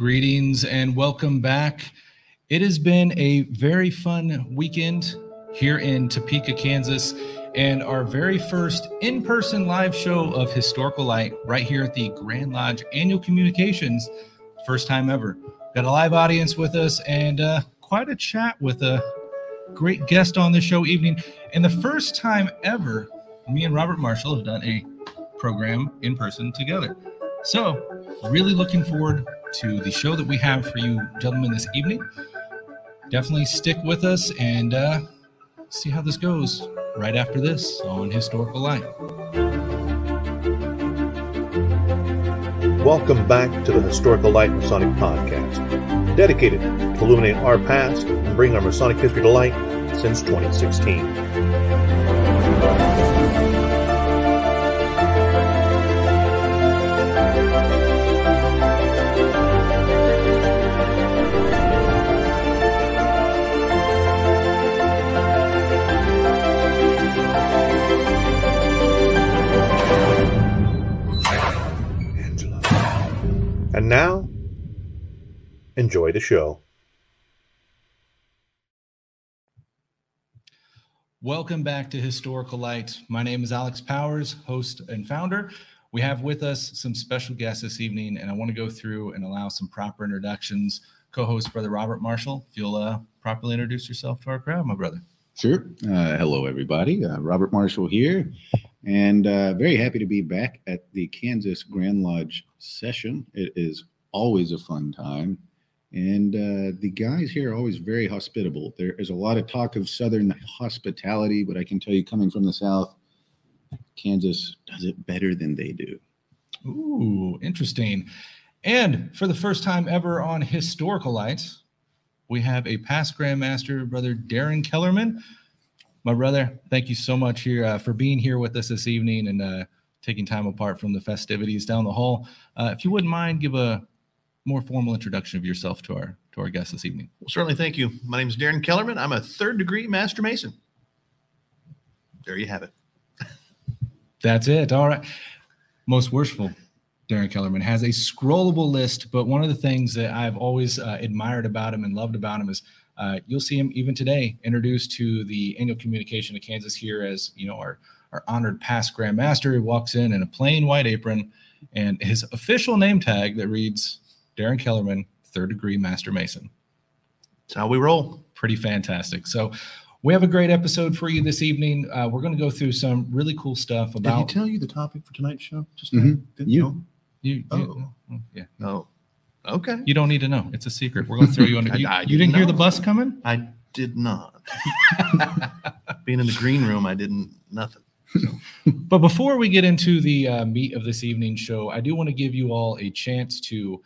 Greetings and welcome back. It has been a very fun weekend here in Topeka, Kansas, and our very first in person live show of Historical Light right here at the Grand Lodge Annual Communications. First time ever. Got a live audience with us and uh, quite a chat with a great guest on the show evening. And the first time ever, me and Robert Marshall have done a program in person together. So, really looking forward to the show that we have for you gentlemen this evening. Definitely stick with us and uh, see how this goes right after this on Historical Light. Welcome back to the Historical Light Masonic Podcast, dedicated to illuminate our past and bring our Masonic history to light since 2016. Enjoy the show. Welcome back to Historical Light. My name is Alex Powers, host and founder. We have with us some special guests this evening, and I want to go through and allow some proper introductions. Co host, Brother Robert Marshall, if you'll uh, properly introduce yourself to our crowd, my brother. Sure. Uh, hello, everybody. Uh, Robert Marshall here, and uh, very happy to be back at the Kansas Grand Lodge session. It is always a fun time, and uh, the guys here are always very hospitable. There is a lot of talk of Southern hospitality, but I can tell you, coming from the South, Kansas does it better than they do. Ooh, interesting. And for the first time ever on Historical Lights, we have a past Grandmaster, Brother Darren Kellerman. My brother, thank you so much here uh, for being here with us this evening and uh, taking time apart from the festivities down the hall. Uh, if you wouldn't mind, give a more formal introduction of yourself to our to our guest this evening. Well, certainly, thank you. My name is Darren Kellerman. I'm a third degree Master Mason. There you have it. That's it. All right. Most worshipful, Darren Kellerman has a scrollable list, but one of the things that I've always uh, admired about him and loved about him is uh, you'll see him even today introduced to the annual communication of Kansas here as you know our our honored past Grand Master. He walks in in a plain white apron and his official name tag that reads Darren Kellerman, third degree Master Mason That's how we roll. pretty fantastic. So we have a great episode for you this evening. Uh, we're going to go through some really cool stuff about. Did he tell you the topic for tonight's show? Just Mhm. didn't You. know? you. you- Oh. yeah, No. Okay. you don't need to know. It's a secret. We're going to throw you under. I- You, I you didn't didn't hear the bus coming? I did not. Being in the green room, I didn't nothing. But before we get into the uh, meat of this evening's show, I do want to give you all a chance to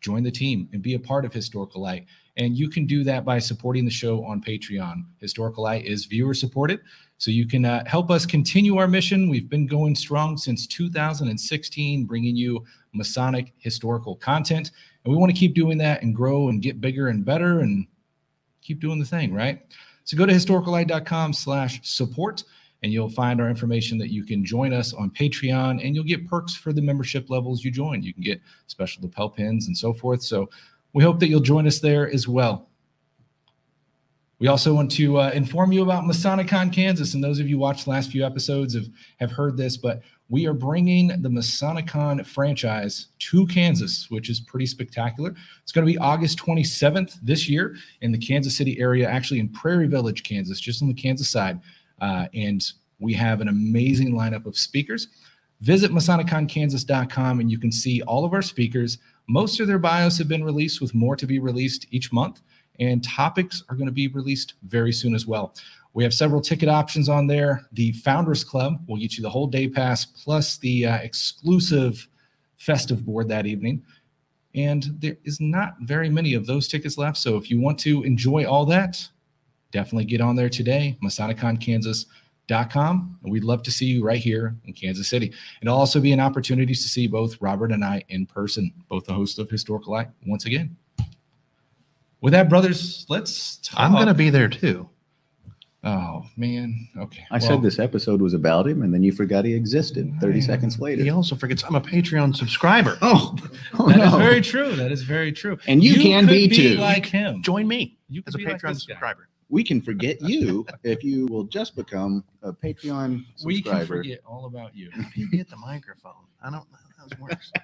join the team and be a part of Historical Light. And you can do that by supporting the show on Patreon. Historical Light is viewer supported, so you can uh, help us continue our mission. We've been going strong since 2016, bringing you Masonic historical content. And we want to keep doing that and grow and get bigger and better and keep doing the thing, right? So go to historicallight.com slash support and you'll find our information that you can join us on Patreon and you'll get perks for the membership levels you join. You can get special lapel pins and so forth. So we hope that you'll join us there as well. We also want to uh, inform you about Masonicon Kansas. And those of you watched the last few episodes have, have heard this, but we are bringing the Masonicon franchise to Kansas, which is pretty spectacular. It's going to be August 27th this year in the Kansas City area, actually in Prairie Village, Kansas, just on the Kansas side. Uh, and we have an amazing lineup of speakers. Visit MasoniconKansas.com and you can see all of our speakers. Most of their bios have been released, with more to be released each month. And topics are going to be released very soon as well. We have several ticket options on there. The Founders Club will get you the whole day pass plus the uh, exclusive festive board that evening. And there is not very many of those tickets left. So if you want to enjoy all that, definitely get on there today, MasoniconKansas.com. And we'd love to see you right here in Kansas City. It'll also be an opportunity to see both Robert and I in person, both the host of Historical Light once again. With that, brothers, let's talk. I'm going to be there too. Oh man. Okay. I Well, said this episode was about him, and then you forgot he existed 30 Yeah. seconds later. He also forgets I'm a Patreon subscriber. Oh, oh That is no. very true. That is very true. And you can could be too. like him. Join me You as could a be like Patreon subscriber. We can forget you if you will just become a Patreon subscriber. We can forget all about you. How you get the microphone? I don't know how this works.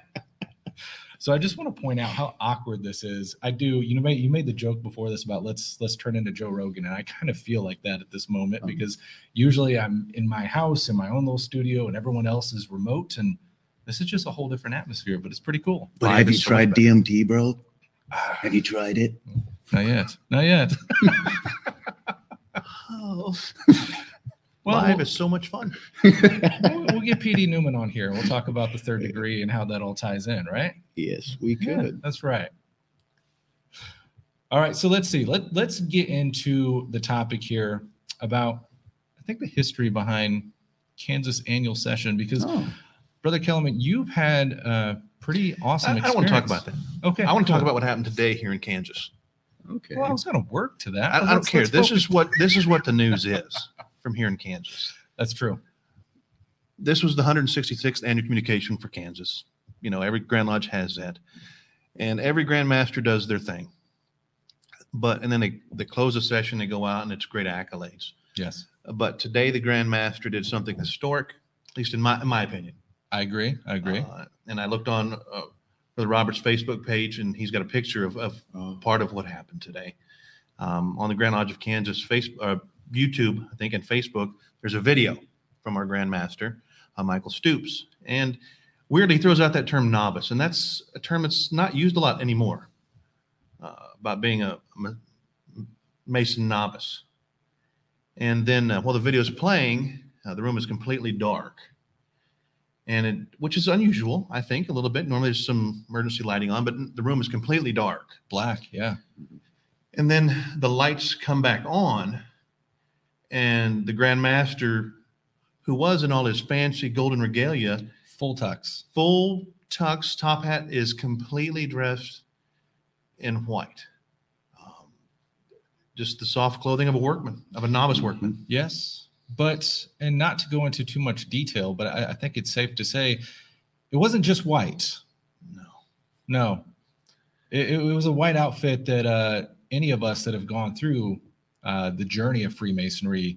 So I just want to point out how awkward this is. I do. You know, you made the joke before this about let's let's turn into Joe Rogan, and I kind of feel like that at this moment Um. because usually I'm in my house in my own little studio, and everyone else is remote, and this is just a whole different atmosphere. But it's pretty cool. But have you is so much tried. DMT, bro? Have you tried it? Not yet. Not yet. Oh, Well, live we'll, is so much fun. we'll, we'll get PD Newman on here. We'll talk about the third degree and how that all ties in, right? yes, we Yeah, could. that's right. All right, so let's see. Let let's get into the topic here about I think the history behind Kansas annual session because Oh, Brother Kellerman, you've had a pretty awesome I, I don't experience. want to talk about that. Okay. I want to talk about what happened today here in Kansas. okay. Well, I was going to work to that. I, I don't care. This focus- is what this is what the news is from here in Kansas. That's true. This was the 166th annual communication for Kansas. You know, every Grand Lodge has that, and every Grand Master does their thing. But and then they they close the session, they go out, and it's great accolades. Yes, But today the Grand Master did something historic, at least in my in my opinion. I agree. I agree. Uh, and I looked on uh, Brother Robert's Facebook page, and he's got a picture of, of Oh, part of what happened today. Um, on the Grand Lodge of Kansas face, uh, YouTube, I think, and Facebook, there's a video from our Grand Master, uh, Michael Stoops. And weirdly, he throws out that term novice, and that's a term that's not used a lot anymore uh, about being a, Ma- Mason novice. And then uh, while the video is playing, uh, the room is completely dark. And it, which is unusual, I think, a little bit. Normally, there's some emergency lighting on, but the room is completely dark. Black. Yeah. And then the lights come back on, and the Grand Master, who was in all his fancy golden regalia, Full tux. full tux, top hat, is completely dressed in white. Um, just the soft clothing of a workman, of a novice workman. Yes, but and not to go into too much detail, but I, I think it's safe to say it wasn't just white. No. No, it, it was a white outfit that uh, any of us that have gone through uh, the journey of Freemasonry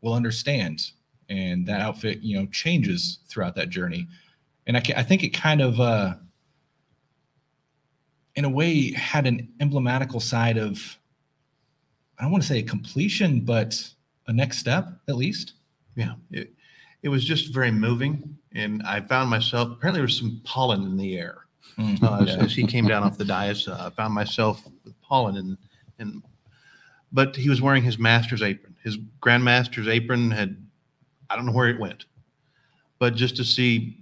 will understand, and that outfit, you know, changes throughout that journey, and I, I think it kind of, uh, in a way, had an emblematical side of, I don't want to say a completion, but a next step at least. Yeah, it, it was just very moving, and I found myself apparently there was some pollen in the air uh, as, Yeah. as he came down off the dais. Uh, I found myself with pollen, and and but he was wearing his master's apron. His grandmaster's apron had I don't know where it went, but just to see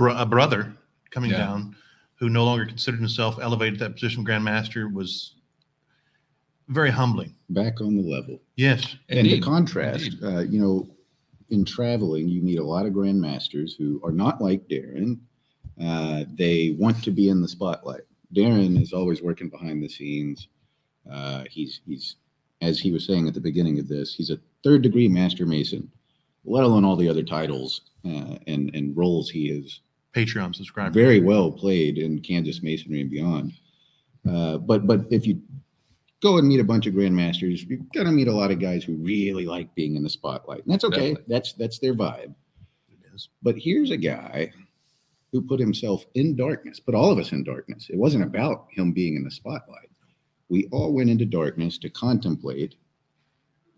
a brother coming Yeah. down who no longer considered himself elevated to that position of grandmaster was very humbling. back on the level. Yes, and Indeed. to contrast, uh, you know, in traveling, you meet a lot of grandmasters who are not like Darren. Uh, they want to be in the spotlight. Darren is always working behind the scenes. Uh, he's he's as he was saying at the beginning of this, he's a third degree master mason, let alone all the other titles uh, and and roles he is. Patreon subscriber. very well played in Kansas masonry and beyond. Uh, but but if you go and meet a bunch of grandmasters, you're gonna meet a lot of guys who really like being in the spotlight, and that's okay. Definitely. That's that's their vibe. It is. But here's a guy who put himself in darkness, put all of us in darkness. It wasn't about him being in the spotlight. We all went into darkness to contemplate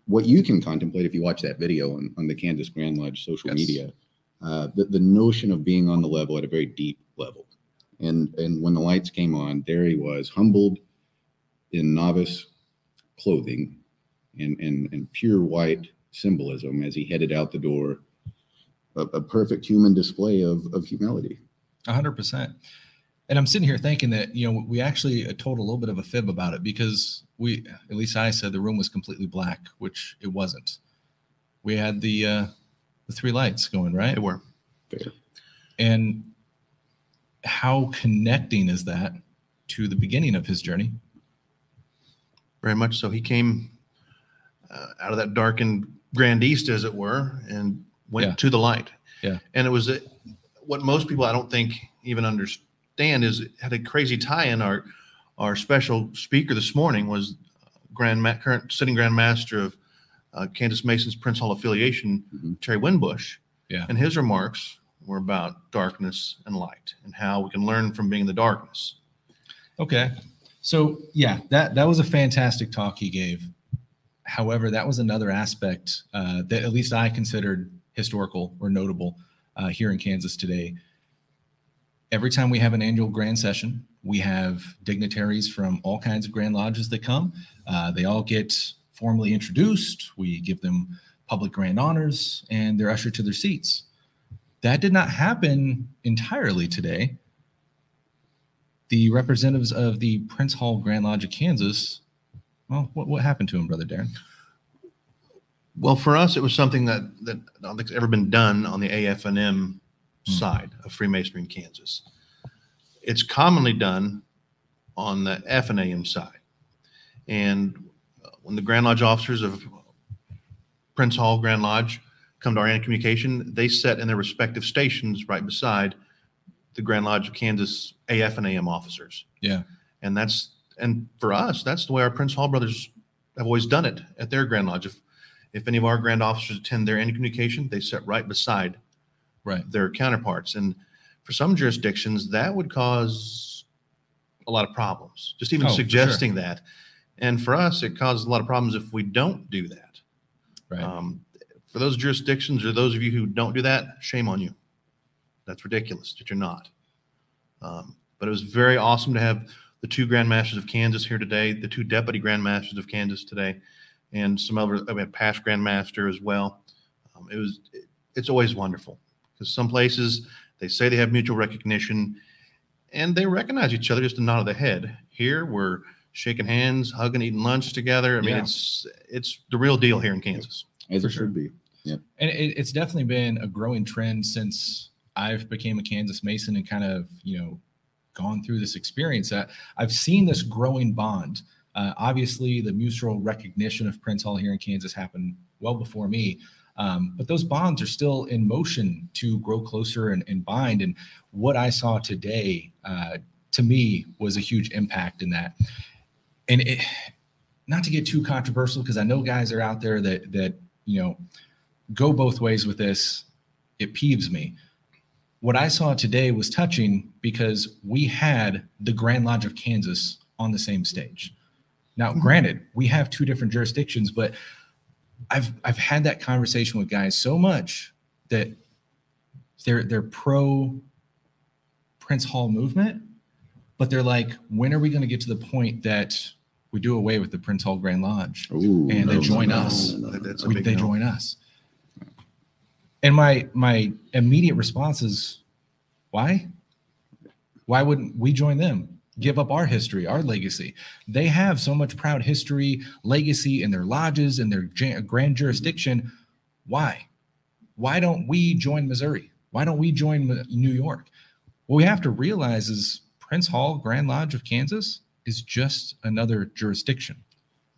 what you can contemplate if you watch that video on, on the Kansas Grand Lodge social Yes. media. Uh, the, the notion of being on the level at a very deep level. And, and when the lights came on, there he was, humbled in novice clothing and, and, and pure white symbolism as he headed out the door a, a perfect human display of, of humility. A hundred percent. And I'm sitting here thinking that you know we actually uh, told a little bit of a fib about it because we, at least I said, the room was completely black, which it wasn't. We had the uh, the three lights going right, They were. and how connecting is that to the beginning of his journey? Very much so. He came uh, out of that darkened Grand East, as it were, and went Yeah. to the light. Yeah. And it was a, what most people I don't think even understand is it had a crazy tie-in. Our our special speaker this morning was Grand Ma- current sitting Grand Master of uh, Kansas Mason's Prince Hall affiliation, Mhm. Terry Winbush. Yeah. And his remarks were about darkness and light and how we can learn from being in the darkness. Okay. So yeah, that that was a fantastic talk he gave. However, that was another aspect uh, that at least I considered historical or notable uh, here in Kansas today. Every time we have an annual grand session, we have dignitaries from all kinds of grand lodges that come. Uh, they all get formally introduced. We give them public grand honors, and they're ushered to their seats. That did not happen entirely today the representatives of the Prince Hall Grand Lodge of Kansas. Well, what, what happened to him, brother Darren? Well, for us, it was something that that I don't think has ever been done on the AF&M Hmm. side of Freemasonry in Kansas. It's commonly done on the F and AM side, and when the Grand Lodge officers of Prince Hall Grand Lodge come to our annual communication, they sit in their respective stations right beside the Grand Lodge of Kansas AF and AM officers. Yeah. and that's and for us, that's the way our Prince Hall brothers have always done it at their Grand Lodge. If if any of our grand officers attend their annual communication, they sit right beside Right. their counterparts. And for some jurisdictions, that would cause a lot of problems, just even Oh, for sure. suggesting that. And for us, it causes a lot of problems if we don't do that. Right. Um, for those jurisdictions or those of you who don't do that, shame on you. That's ridiculous that you're not. Um, but it was very awesome to have the two Grand Masters of Kansas here today, the two Deputy Grand Masters of Kansas today, and some other I mean, past Grand Master as well. Um, it was it, it's always wonderful because some places they say they have mutual recognition and they recognize each other just a nod of the head. Here we're shaking hands, hugging, eating lunch together. I mean, Yeah. it's it's the real deal here in Kansas. As For it sure. should be. Yeah. and it, it's definitely been a growing trend since I've became a Kansas Mason and kind of, you know, gone through this experience. I, I've seen this growing bond. Uh, obviously, the mutual recognition of Prince Hall here in Kansas happened well before me. Um, but those bonds are still in motion to grow closer and, and bind. And what I saw today, uh, to me, was a huge impact in that. And it, not to get too controversial, because I know guys are out there that that you know go both ways with this. It peeves me. What I saw today was touching because we had the Grand Lodge of Kansas on the same stage. Now, mm-hmm. granted, we have two different jurisdictions, but I've I've had that conversation with guys so much that they're they're pro Prince Hall movement, but they're like, when are we going to get to the point that we do away with the Prince Hall Grand Lodge? Ooh, And they join no, us. no, no, That- no. we, they no. join us. And my my immediate response is, why? Why wouldn't we join them? Give up our history, our legacy. They have so much proud history, legacy in their lodges and their grand jurisdiction. Why? Why don't we join Missouri? Why don't we join New York? What we have to realize is Prince Hall Grand Lodge of Kansas is just another jurisdiction.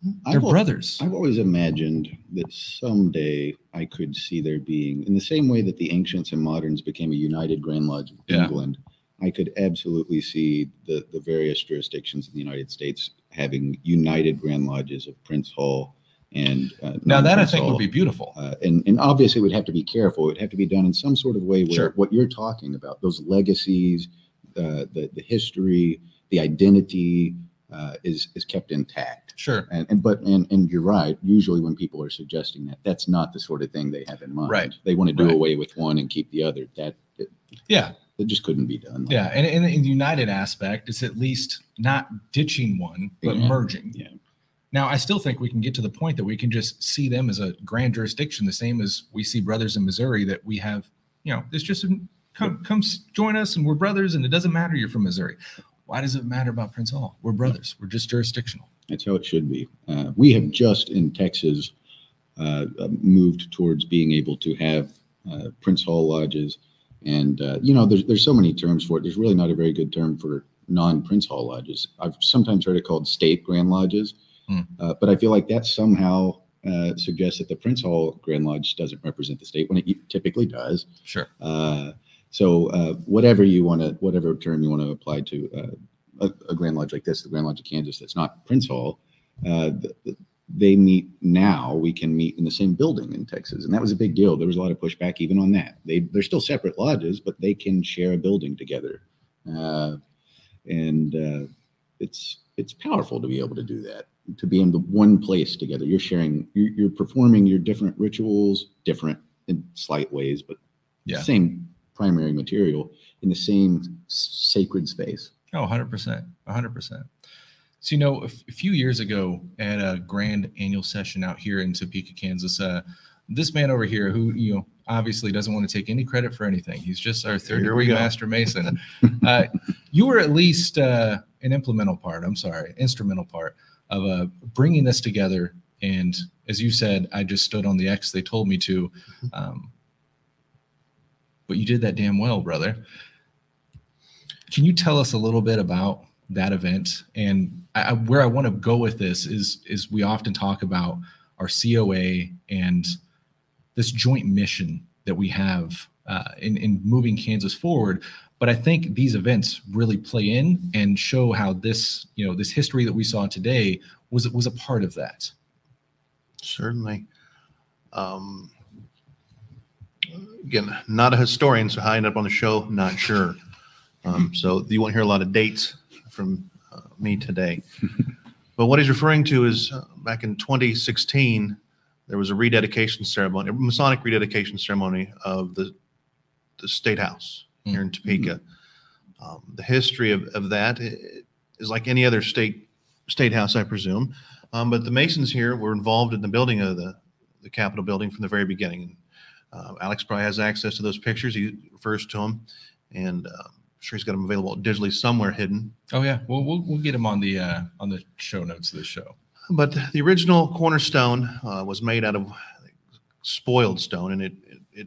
They're I've brothers. I've always imagined that someday I could see there being, in the same way that the ancients and moderns became a united Grand Lodge of Yeah. England, I could absolutely see the, the various jurisdictions in the United States having united Grand Lodges of Prince Hall and uh, Now that I think would be beautiful. Uh, and, and obviously, it would have to be careful. It would have to be done in some sort of way where Sure. what you're talking about, those legacies, uh, the, the history, the identity, uh, is, is kept intact. Sure. And, and but and and you're right. Usually, when people are suggesting that, that's not the sort of thing they have in mind. Right. They want to do Right. away with one and keep the other. That it, Yeah. that just couldn't be done. Yeah, and, and in the United aspect, it's at least not ditching one, but Yeah. merging. Yeah. Now, I still think we can get to the point that we can just see them as a grand jurisdiction, the same as we see brothers in Missouri. That we have, you know, it's just come come join us, and we're brothers, and it doesn't matter you're from Missouri. Why does it matter about Prince Hall? We're brothers. We're just jurisdictional. That's how it should be. Uh, we have just in Texas uh, uh, moved towards being able to have uh, Prince Hall lodges, and uh, you know, there's there's so many terms for it. There's really not a very good term for non-Prince Hall lodges. I've sometimes heard it called state grand lodges, uh, but I feel like that somehow uh, suggests that the Prince Hall Grand Lodge doesn't represent the state when it typically does. Sure. Uh, so uh, whatever you want to, whatever term you want to apply to uh, a, a Grand Lodge like this, the Grand Lodge of Kansas, that's not Prince Hall, uh, the, the, they meet now. We can meet in the same building in Texas, and that was a big deal. There was a lot of pushback even on that. They they're still separate lodges, but they can share a building together, uh, and uh, it's it's powerful to be able to do that. To be in the one place together, you're sharing, you're, you're performing your different rituals, different in slight ways, but Yeah. same primary material in the same sacred space. Oh, 100%. 100%. So, you know, a, f- a few years ago at a grand annual session out here in Topeka, Kansas, uh, this man over here, who, you know, obviously doesn't want to take any credit for anything, he's just our third degree master mason. uh, you were at least uh, an implemental part, I'm sorry, instrumental part of uh, bringing this together. And as you said, I just stood on the X they told me to. Um, but you did that damn well, brother. Can you tell us a little bit about that event and I, where I want to go with this is is we often talk about our COA and this joint mission that we have uh, in in moving Kansas forward. But I think these events really play in and show how this you know this history that we saw today was was a part of that. Certainly. Um, again, not a historian, so how I end up on the show, not sure. Um, so you won't hear a lot of dates from uh, me today. but what he's referring to is uh, back in 2016, there was a rededication ceremony, a Masonic rededication ceremony of the, the State House here in Topeka. Um, the history of, of that is like any other state state house, I presume. Um, but the Masons here were involved in the building of the, the Capitol building from the very beginning. Uh, Alex probably has access to those pictures. He refers to them, and uh, I'm sure he's got them available digitally somewhere hidden. Oh yeah, well we'll we'll get them on the uh, on the show notes of the show. But the original cornerstone uh, was made out of spoiled stone, and it, it it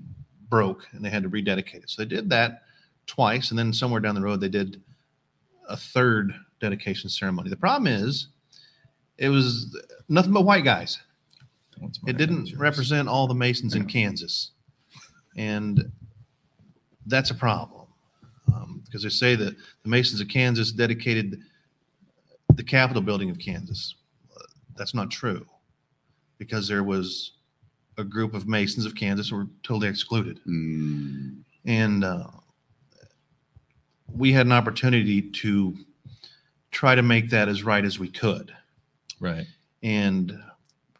broke, and they had to rededicate it. So they did that twice, and then somewhere down the road they did a third dedication ceremony. The problem is, it was nothing but white guys. It didn't represent all the Masons in Kansas. And that's a problem. Um, because they say that the Masons of Kansas dedicated the Capitol building of Kansas. That's not true because there was a group of Masons of Kansas who were totally excluded. Mm, And uh, we had an opportunity to try to make that as right as we could. Right. And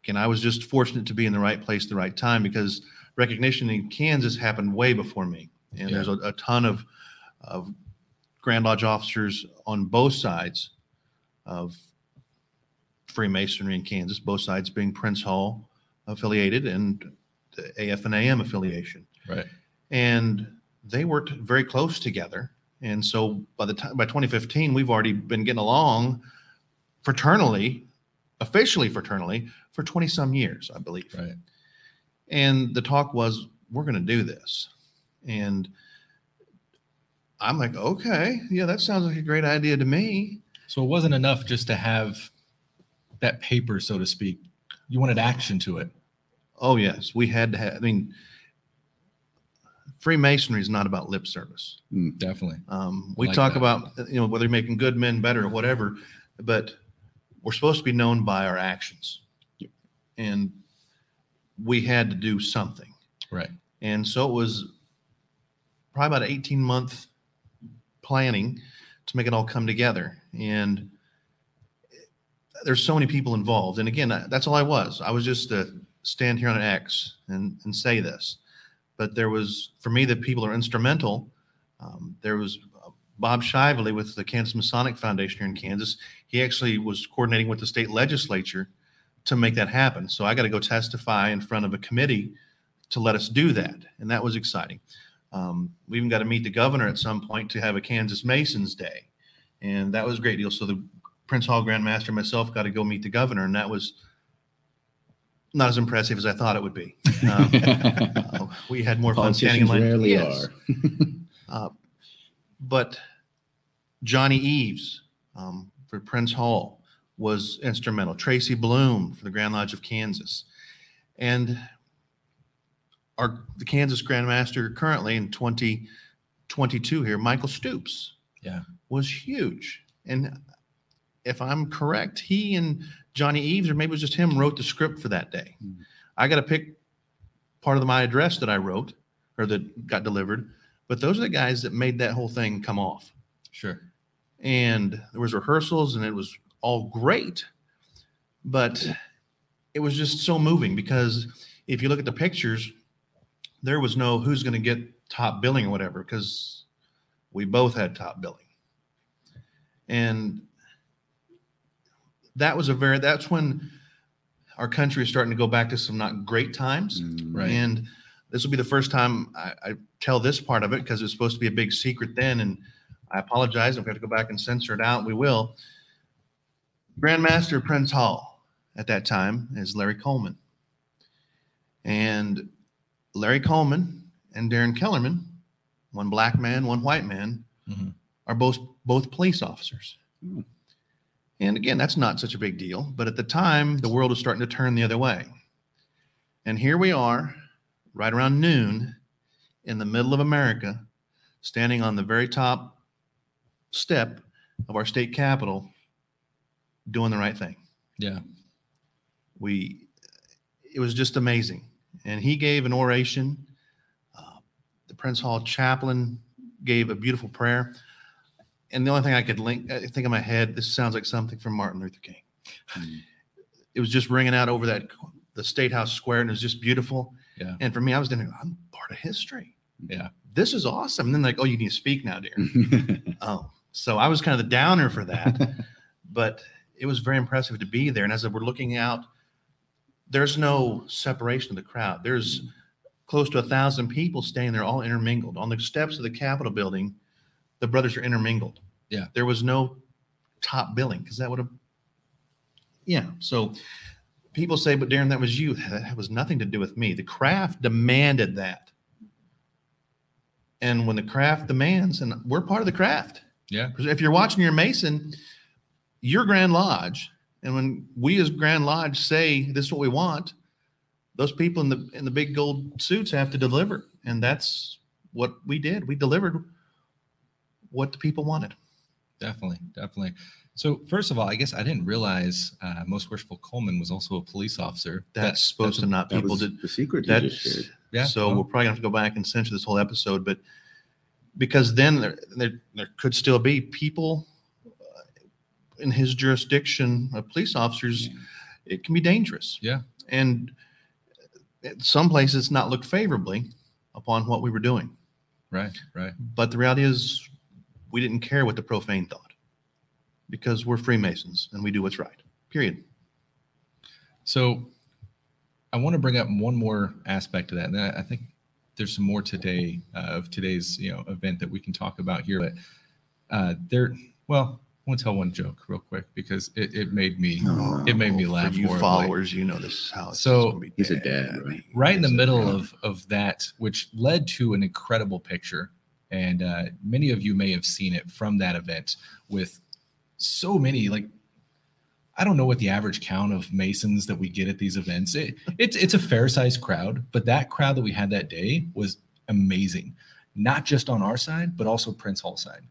again, I was just fortunate to be in the right place at the right time because recognition in Kansas happened way before me. And there's a, a ton of, of Grand Lodge officers on both sides of Freemasonry in Kansas, both sides being Prince Hall affiliated and the AF and AM affiliation Right. and they worked very close together. And so by the time by 2015, we've already been getting along fraternally, officially fraternally, for 20 some years, I believe. Right. And the talk was, we're going to do this. And I'm like, okay, yeah, that sounds like a great idea to me. So it wasn't enough just to have that paper, so to speak. You wanted action to it. Oh, yes, we had to have, I mean, Freemasonry is not about lip service. Definitely. Um, we Like talk that. about you know whether you're making good men better or whatever, but we're supposed to be known by our actions, Yep. and we had to do something. Right. And so it was probably about an 18 month planning to make it all come together. And there's so many people involved. And again, that's all I was. I was just to stand here on an X and, and say this. But there was, for me, the people are instrumental. Um, there was uh, Bob Shively with the Kansas Masonic Foundation here in Kansas. He actually was coordinating with the state legislature to make that happen. So I got to go testify in front of a committee to let us do that. And that was exciting. Um, we even got to meet the governor at some point to have a Kansas Masons Day. And that was a great deal. So the Prince Hall Grand Master and myself got to go meet the governor, and that was not as impressive as I thought it would be. Um, uh, we had more fun standing in line. rarely Yes. are. Uh, but Johnny Eves um, for Prince Hall was instrumental. Tracy Bloom for the Grand Lodge of Kansas. And our the Kansas Grandmaster currently in 2022 here, Michael Stoops, Yeah. was huge. And if I'm correct, he and Johnny Eves, or maybe it was just him, wrote the script for that day. Hmm. I got to pick part of my address that I wrote or that got delivered, but those are the guys that made that whole thing come off. Sure. And there was rehearsals, and it was all great, but it was just so moving because if you look at the pictures, there was no who's going to get top billing or whatever because we both had top billing. And that was a very, that's when our country is starting to go back to some not great times. Mm, Right. And this will be the first time I, I tell this part of it because it's supposed to be a big secret then. And I apologize. If we have to go back and censor it out, we will. Grandmaster Prince Hall at that time is Larry Coleman. And Larry Coleman and Darren Kellerman, one black man, one white man, Mhm. are both both police officers. Hmm. And again, that's not such a big deal. But at the time, the world was starting to turn the other way. And here we are, right around noon, in the middle of America, standing on the very top step of our state capitol, doing the right thing. Yeah. We, it was just amazing. And he gave an oration. Uh, the Prince Hall chaplain gave a beautiful prayer. And the only thing I could link, I think in my head, this sounds like something from Martin Luther King. Mm. It was just ringing out over that the State House Square, and it was just beautiful. Yeah. And for me, I was thinking, I'm part of history. Yeah. This is awesome. And then like, oh, you need to speak now, dear. Oh, so I was kind of the downer for that, but it was very impressive to be there. And as we're looking out, there's no separation of the crowd. There's close to a thousand people staying there, all intermingled. On the steps of the Capitol building, the brothers are intermingled. Yeah. There was no top billing because that would have, yeah. So people say, but Darren, that was you. That was nothing to do with me. The craft demanded that. And when the craft demands, and we're part of the craft, Yeah. because if you're watching your Mason, you're Grand Lodge, and when we as Grand Lodge say this is what we want, those people in the in the big gold suits have to deliver, and that's what we did. We delivered what the people wanted. Definitely, definitely. So first of all, I guess I didn't realize uh, Most Worshipful Coleman was also a police officer. That's That- supposed to not that people was did. the secret you just That's shared. Yeah, So well- we're probably gonna have to go back and censor this whole episode, but because then there there, there could still be people in his jurisdiction, uh, police officers. It can be dangerous. Yeah. and some places not look favorably upon what we were doing. right, right. But the reality is, we didn't care what the profane thought because we're Freemasons and we do what's right. Period. So I want to bring up one more aspect of that, and I I think there's some more today uh, of today's you know event that we can talk about here. But uh, there, well, I want to tell one joke real quick because it, it made me Oh, it made me laugh. For you horribly. followers, you know this is how it's So, gonna be he's a dad, right? right in the middle yeah. of of that, which led to an incredible picture, and uh, many of you may have seen it from that event with so many like. I don't know what the average count of Masons that we get at these events. It, it's it's a fair sized crowd, but that crowd that we had that day was amazing, not just on our side, but also Prince Hall side.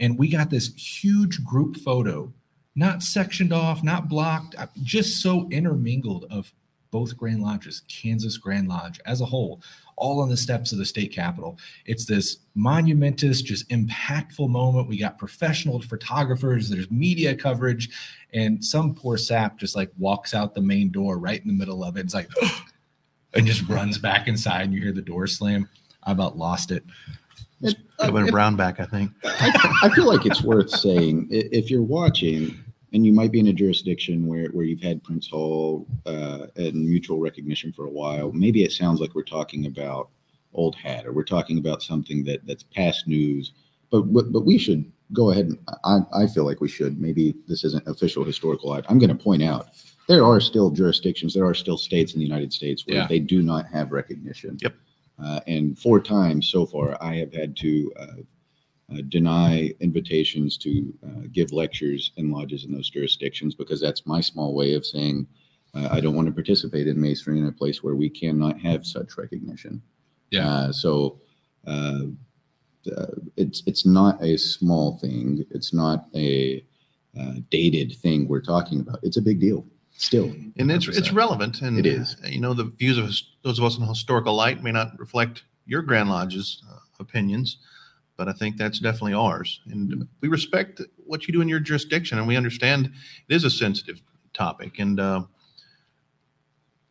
And we got this huge group photo, not sectioned off, not blocked, uh, just so intermingled of both Grand Lodges, Kansas Grand Lodge as a whole, all on the steps of the state capitol. It's this monumentous, just impactful moment. We got professional photographers, there's media coverage, and some poor sap just like walks out the main door right in the middle of it. It's like, and just runs back inside, and you hear the door slam. I about lost it. It- Governor Brownback, I think. I, I feel like it's worth saying if you're watching and you might be in a jurisdiction where, where you've had Prince Hall uh, and mutual recognition for a while, maybe it sounds like we're talking about old hat or we're talking about something that that's past news. But but, but we should go ahead and I, I feel like we should. Maybe this isn't official historical. I, I'm going to point out there are still jurisdictions, there are still states in the United States where Yeah. they do not have recognition. Yep. Uh, and four times so far, I have had to uh, uh, deny invitations to uh, give lectures in lodges in those jurisdictions because that's my small way of saying Uh, I don't want to participate in masonry in a place where we cannot have such recognition. Yeah. Uh, so it's it's not a small thing. It's not a uh, dated thing we're talking about. It's a big deal still. and it's it's 100%. relevant. And It is. uh, You know, the views of those of us in historical light may not reflect your Grand Lodge's uh, opinions, but I think that's definitely ours. And we respect what you do in your jurisdiction, and we understand it is a sensitive topic. And uh,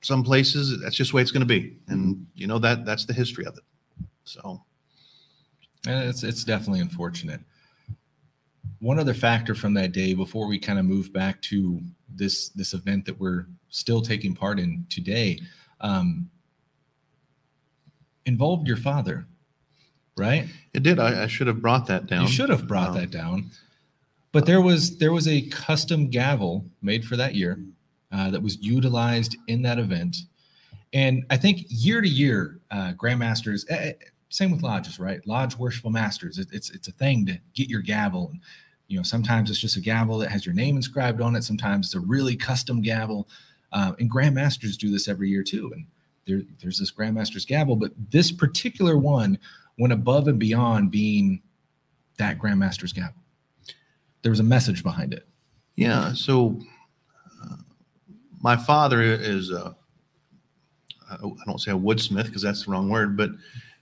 some places, that's just the way it's going to be. And you know that that's the history of it. So And it's it's definitely unfortunate. One other factor from that day before we kind of move back to this this event that we're still taking part in today um, involved your father, right? it did. I, I should have brought that down. You should have brought Um, that down. But there was there was a custom gavel made for that year uh, that was utilized in that event, and I think year to year, uh, grandmasters. eh, eh, same with lodges, right? Lodge worshipful masters. It, it's it's a thing to get your gavel, and you know sometimes it's just a gavel that has your name inscribed on it. Sometimes it's a really custom gavel, uh, and grandmasters do this every year too. And there, there's this grandmaster's gavel, but this particular one went above and beyond being that grandmaster's gavel. There was a message behind it. Yeah. So uh, my father is a, I don't say a woodsmith because that's the wrong word, but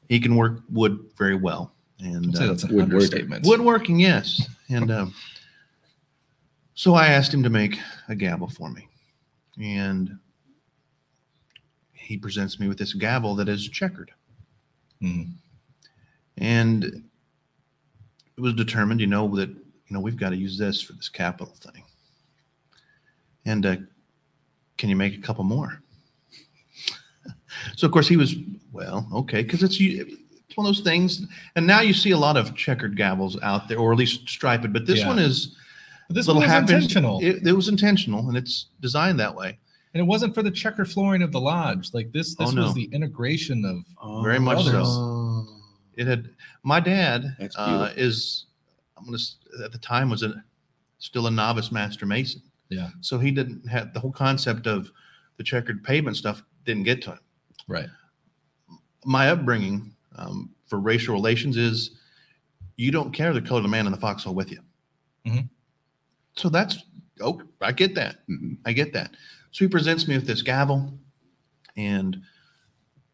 he can work wood very well. And say uh, that's an woodworker. understatement. woodworking, yes. And um, so I asked him to make a gavel for me. And he presents me with this gavel that is checkered. Mhm. And it was determined, you know, that, you know, we've got to use this for this Capitol thing. And uh, can you make a couple more? so, of course, he was, well, okay, because it's, it's one of those things. And now you see a lot of checkered gavels out there, or at least striped, but this Yeah. one is But this little one was intentional, It, it was intentional, and it's designed that way. and it wasn't for the checker flooring of the lodge. Like this, this Oh, no. was the integration of Very much so. It had my dad uh, is I'm gonna at the time was a still a novice master mason. Yeah. So he didn't have the whole concept of the checkered pavement stuff didn't get to him. right. My upbringing um, for racial relations is you don't care the color of the man in the foxhole with you. Mhm. So that's oh I get that. Mhm. I get that. So he presents me with this gavel, and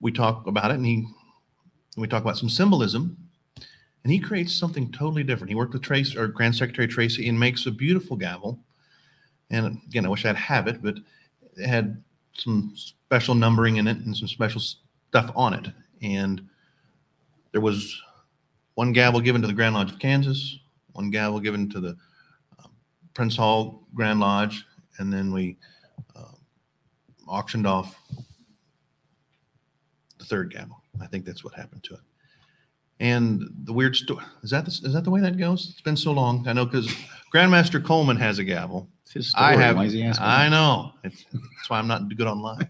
we talk about it, and he we talk about some symbolism, and he creates something totally different. He worked with Trace or Grand Secretary Tracy and makes a beautiful gavel. And again, I wish I'd have it, but it had some special numbering in it and some special stuff on it. And there was one gavel given to the Grand Lodge of Kansas, one gavel given to the um, Prince Hall Grand Lodge, and then we uh, auctioned off the third gavel. I think that's what happened to it. And the weird story is that the, is that the way that goes? It's been so long. I know because Grandmaster Coleman has a gavel. His I have. Why is he asking? I know. It's, that's why I'm not good online.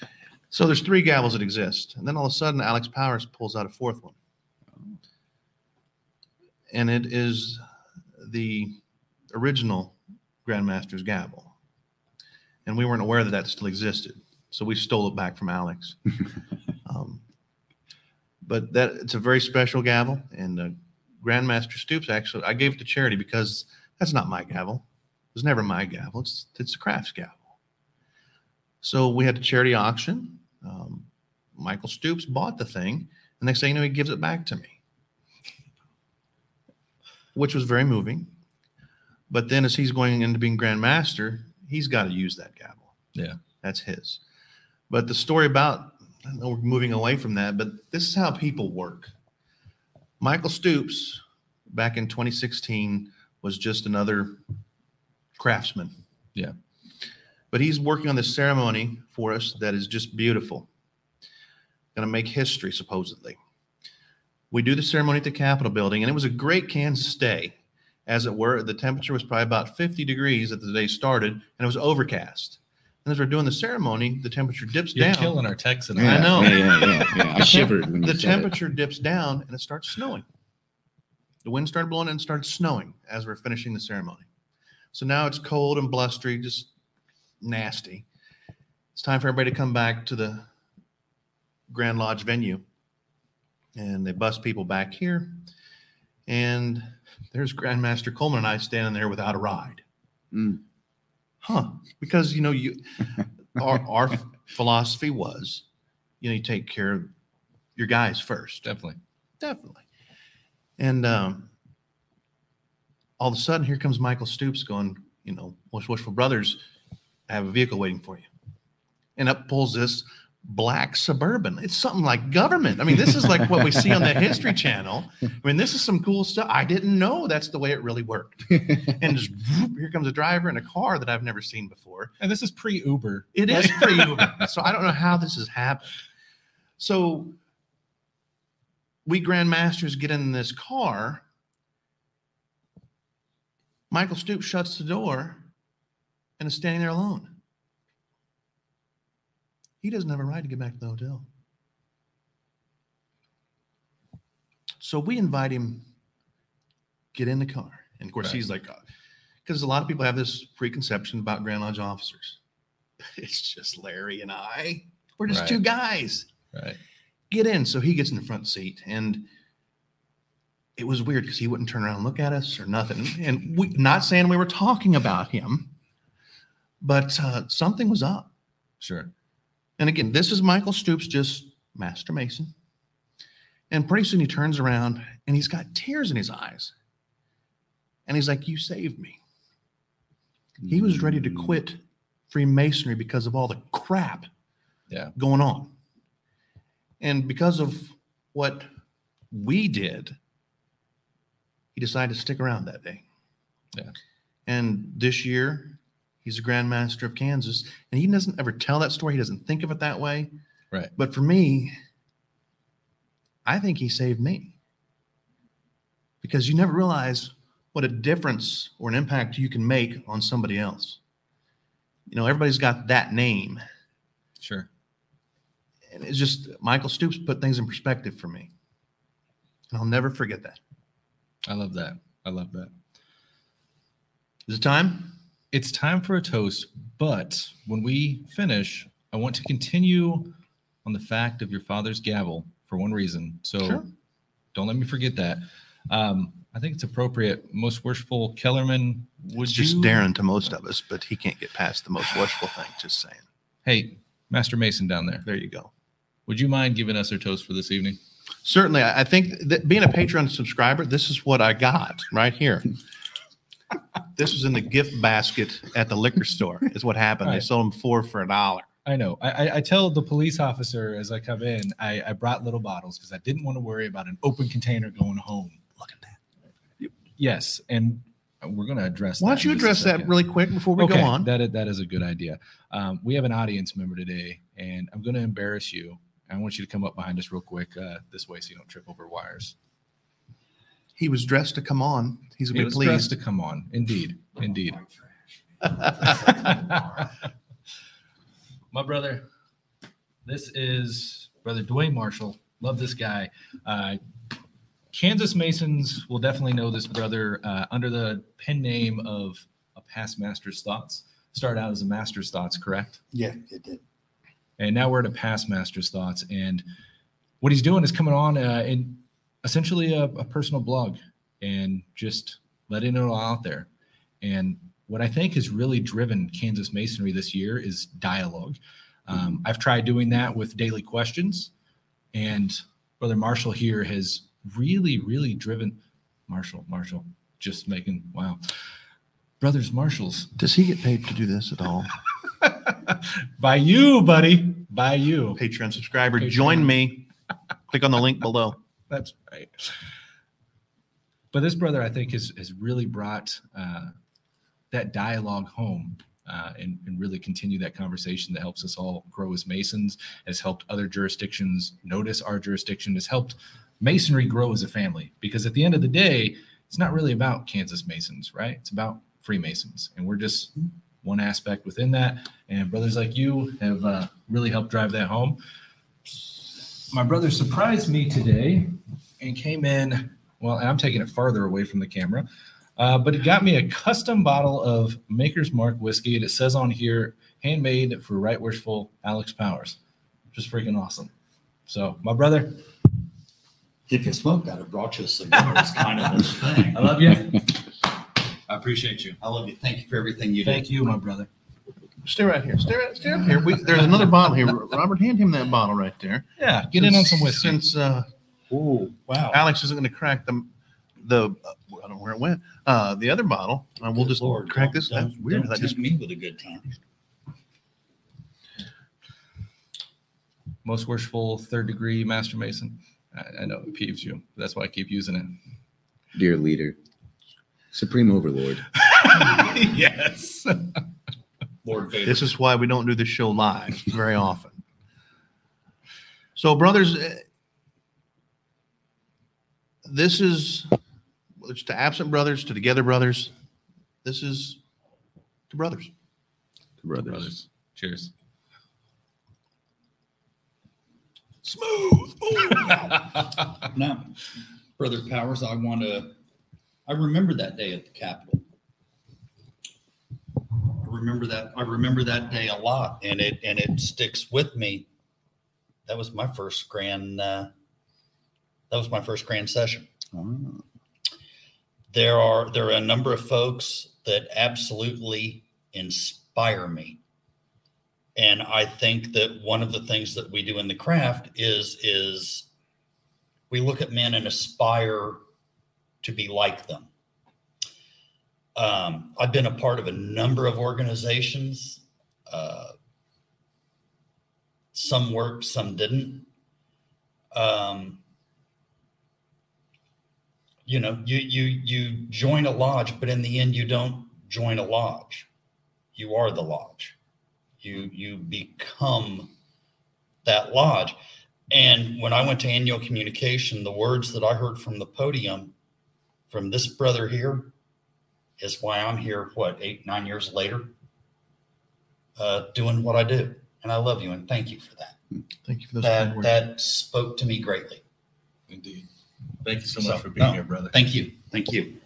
so there's three gavels that exist, and then all of a sudden Alex Powers pulls out a fourth one, and it is the original Grandmaster's gavel, and we weren't aware that that still existed, so we stole it back from Alex. um, but that it's a very special gavel, and uh, Grandmaster Stoops actually I gave it to charity because that's not my gavel. It was never my gavel. It's it's a crafts gavel. So we had a charity auction. Um, Michael Stoops bought the thing, and next thing you know, he gives it back to me, which was very moving. But then, as he's going into being Grand Master, he's got to use that gavel. Yeah. that's his. But the story about I know we're moving away from that, but this is how people work. Michael Stoops, back in 2016, was just another craftsman. Yeah. But he's working on this ceremony for us that is just beautiful. Going to make history, supposedly. We do the ceremony at the Capitol building, and it was a great Kansas day, as it were. The temperature was probably about 50 degrees at the day started, and it was overcast. And as we're doing the ceremony, the temperature dips You're down. killing our Texan. I know. Yeah, yeah, yeah, yeah. I shivered when you the said it. temperature dips down and it starts snowing. The wind started blowing and it started snowing as we're finishing the ceremony. So now it's cold and blustery, just nasty. it's time for everybody to come back to the Grand Lodge venue. And they bust people back here. And there's Grandmaster Coleman and I standing there without a ride. Mm. Huh. Because, you know, you our, our philosophy was, you know, you take care of your guys first. Definitely. Definitely. And um, all of a sudden, here comes Michael Stoops going, you know, Wishful Brothers, I have a vehicle waiting for you. And up pulls this black suburban. It's something like government. I mean, this is like what we see on the History Channel. I mean, this is some cool stuff. I didn't know that's the way it really worked. And just whoop, here comes a driver in a car that I've never seen before. And this is pre Uber. It is pre Uber. so I don't know how this has happened. So we grandmasters get in this car. Michael Stoops shuts the door and is standing there alone. He doesn't have a ride to get back to the hotel. So we invite him, get in the car. And of course, Right. he's like, because a lot of people have this preconception about Grand Lodge officers. It's just Larry and I. We're just Right. two guys. Right. Get in. So he gets in the front seat. And it was weird because he wouldn't turn around and look at us or nothing. And we not saying we were talking about him, but uh, something was up. Sure. And again, this is Michael Stoops, just Master Mason. And pretty soon he turns around and he's got tears in his eyes. And he's like, You saved me. He was ready to Mm. quit Freemasonry because of all the crap Yeah. going on. And because of what we did, he decided to stick around that day. Yeah. And this year, he's a Grand Master of Kansas. And he doesn't ever tell that story. He doesn't think of it that way. Right. But for me, I think he saved me. Because you never realize what a difference or an impact you can make on somebody else. You know, everybody's got that name Sure. and it's just Michael Stoops put things in perspective for me. And I'll never forget that. I love that. I love that. Is it time? It's time for a toast, but when we finish, I want to continue on the fact of your father's gavel for one reason. So Sure. don't let me forget that. Um, I think it's appropriate. Most worshipful Kellerman, would It's just you? Darren to most of us, but he can't get past the most worshipful thing. Just saying. Hey, Master Mason down there, There you go. would you mind giving us our toast for this evening? Certainly, I I think that being a Patreon subscriber, this is what I got right here. This was in the gift basket at the liquor store. Is what happened. They sold them four for a dollar. I know. I, I, I tell the police officer as I come in, I, I brought little bottles because I didn't want to worry about an open container going home. Look at that. Yes, and we're going to address. Why that don't you in just a address that really quick before we okay, go on? That is, that is a good idea. Um, we have an audience member today, and I'm going to embarrass you. I want you to come up behind us real quick uh, this way so you don't trip over wires. He was dressed to come on. He's He gonna be was dressed to come on. Indeed, indeed. My brother, this is brother Dwayne Marshall. Love this guy. Uh, Kansas Masons will definitely know this brother uh, under the pen name of a past master's thoughts. Started out as a master's thoughts, correct? Yeah, it did. and now we're at a past master's thoughts and what he's doing is coming on uh, in essentially a, a personal blog and just letting it all out there and what i think has really driven kansas masonry this year is dialogue um, i've tried doing that with daily questions and brother marshall here has really really driven marshall marshall just making wow brothers marshalls Does he get paid to do this at all? by you buddy by you Patreon subscriber, Patreon. join me. Click on the link below. That's right. But this brother, I think, has has really brought uh, that dialogue home uh, and, and really continue that conversation that helps us all grow as Masons, has helped other jurisdictions notice our jurisdiction, has helped Masonry grow as a family. Because at the end of the day, it's not really about Kansas Masons, right? It's about Freemasons, and we're just one aspect within that. And brothers like you have uh, really helped drive that home. My brother surprised me today and came in. Well, and I'm taking it farther away from the camera, uh, but it got me a custom bottle of Maker's Mark whiskey. And it says on here handmade for Right Worshipful Alex Powers. Just freaking awesome. So, my brother, If you smoked, I'd have brought you a cigar. It's kind of this thing. I love you. I appreciate you. I love you. Thank you for everything you do. Thank did. you, my brother. Stay right here. Stay right, stay right here. We, there's another bottle here. Robert, hand him that bottle right there. Yeah, get in on some whiskey. Since uh, Oh, wow. Alex isn't going to crack the the uh, I don't know where it went. Uh, the other bottle. Uh, we'll Good just Lord, crack don't- this. That's Don't, weird. don't That just tempt me with a good time. Most worshipful third degree master mason. I, I know it peeves you. That's why I keep using it. Dear leader, supreme overlord. yes. Lord Vader. This is why we don't do this show live very often. So, brothers, eh, this is it's to absent brothers, to together brothers. This is to brothers. Brothers. Brothers. Cheers. Smooth. Now, Brother Powers, I want to, I remember that day at the Capitol. Remember that, I remember that day a lot and it, and it sticks with me. That was my first grand, uh, that was my first grand session. Ah, There are, there are a number of folks that absolutely inspire me. And I think that one of the things that we do in the craft is, is we look at men and aspire to be like them. Um, I've been a part of a number of organizations. Uh, some worked, some didn't. Um, you know, you you you join a lodge, but in the end, you don't join a lodge. You are the lodge. You you become that lodge. And when I went to annual communication, the words that I heard from the podium from this brother here is why I'm here, what, eight, nine years later, uh, doing what I do. And I love you and thank you for that. Thank you for those kind That, words. that spoke to me greatly. Indeed. Thank you so So, much for being no. here, brother. Thank you. Thank you.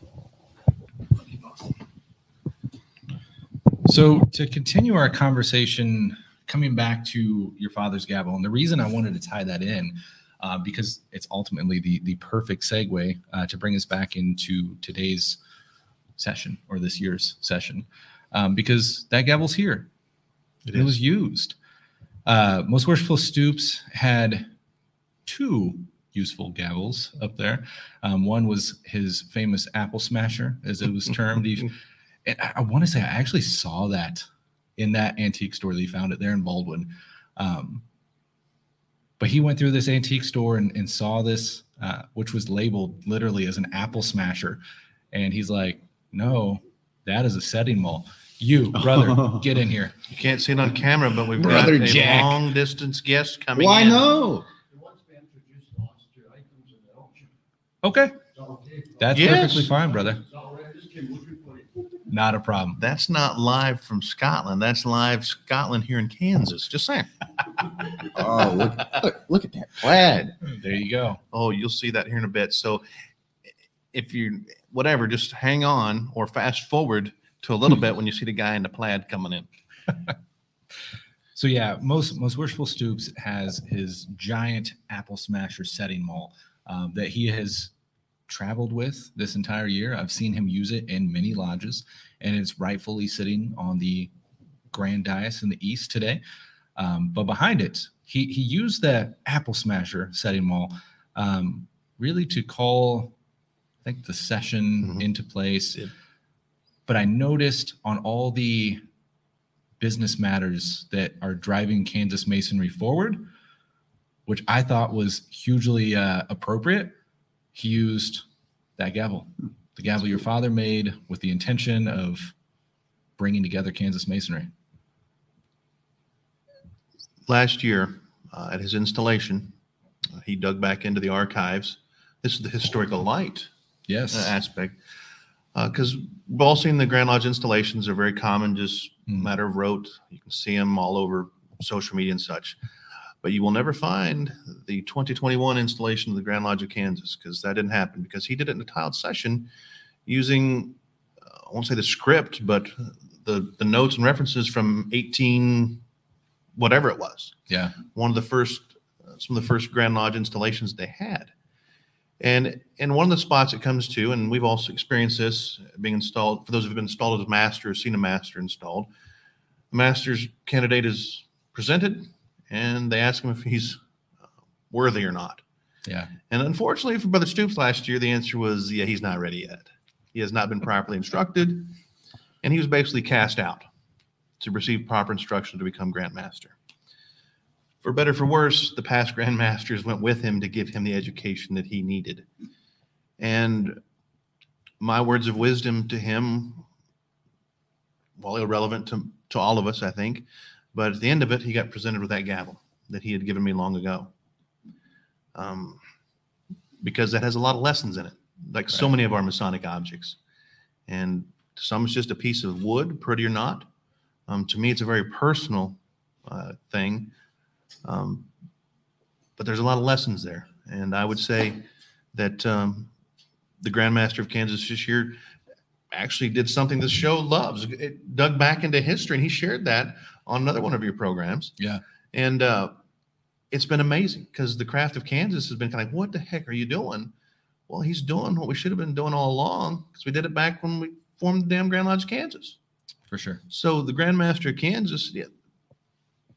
So, to continue our conversation, coming back to your father's gavel, and the reason I wanted to tie that in, uh, because it's ultimately the the perfect segue uh, to bring us back into today's session or this year's session, um, because that gavel's here. It was used. Uh, Most Worshipful Stoops had two useful gavels up there. Um, one was his famous apple smasher, as it was termed. He- and I, I want to say I actually saw that in that antique store. They found it there in Baldwin. Um, but he went through this antique store and, and saw this, uh, which was labeled literally as an apple smasher. And he's like, no, that is a setting maul. You, brother, get in here. You can't see it on camera, but we've Brother got a Jack. long distance guest coming Why in. no? Okay. That's Yes. perfectly fine, brother. Not a problem. That's not live from Scotland. That's live Scotland here in Kansas. Just saying. Oh, look, look, look at that plaid. There you go. Oh, you'll see that here in a bit. So if you whatever, just hang on or fast forward to a little bit when you see the guy in the plaid coming in. So yeah, most most worshipful Stoops has his giant apple smasher setting maul um, that he has traveled with this entire year. I've seen him use it in many lodges, and it's rightfully sitting on the grand dais in the east today. Um, but behind it, he he used that apple smasher setting maul um, really to call, think, the session Mhm. into place. Did. But I noticed on all the business matters that are driving Kansas Masonry forward, which I thought was hugely uh, appropriate. He used that gavel, the gavel your father made with the intention of bringing together Kansas Masonry. Last year uh, at his installation, uh, he dug back into the archives. This is the historical light Yes. uh, aspect. Because we've all seen the Grand Lodge installations are very common, just Mm. matter of rote. You can see them all over social media and such. But you will never find the 2021 installation of the Grand Lodge of Kansas because that didn't happen because he did it in a tiled session using, uh, I won't say the script, but the the notes and references from 18 whatever it was Yeah. one of the first uh, some of the first grand lodge installations they had and and one of the spots it comes to and we've also experienced this being installed for those who've been installed as master or seen a master installed the master's candidate is presented and they ask him if he's uh, worthy or not Yeah. and unfortunately for brother stoops last year the answer was yeah he's not ready yet he has not been properly instructed and he was basically cast out to receive proper instruction to become Grand Master. For better for worse, the past Grand Masters went with him to give him the education that he needed. And my words of wisdom to him, while irrelevant to, to all of us, I think, but at the end of it, he got presented with that gavel that he had given me long ago. Um, because that has a lot of lessons in it, like so many of our Masonic objects. And to some it's just a piece of wood, pretty or not. Um, to me, it's a very personal uh, thing. Um, but there's a lot of lessons there. And I would say that um, the Grand Master of Kansas this year actually did something this show loves. It dug back into history, and he shared that on another one of your programs. Yeah. And uh, it's been amazing because the craft of Kansas has been kind of like, what the heck are you doing? Well, he's doing what we should have been doing all along because we did it back when we formed the damn Grand Lodge of Kansas. For sure. So the Grand Master of Kansas, yeah,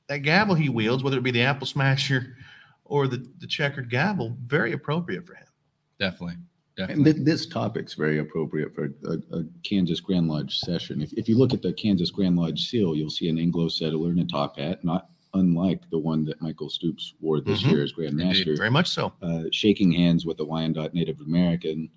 that gavel he wields, whether it be the apple smasher or the, the checkered gavel, very appropriate for him. Definitely. And Definitely. th- this topic's very appropriate for a, a Kansas Grand Lodge session. If, if you look at the Kansas Grand Lodge seal, you'll see an Anglo settler in a top hat, not unlike the one that Michael Stoops wore this Mhm. year as Grand Indeed. Master, Very much so. uh, shaking hands with a Wyandotte Native American.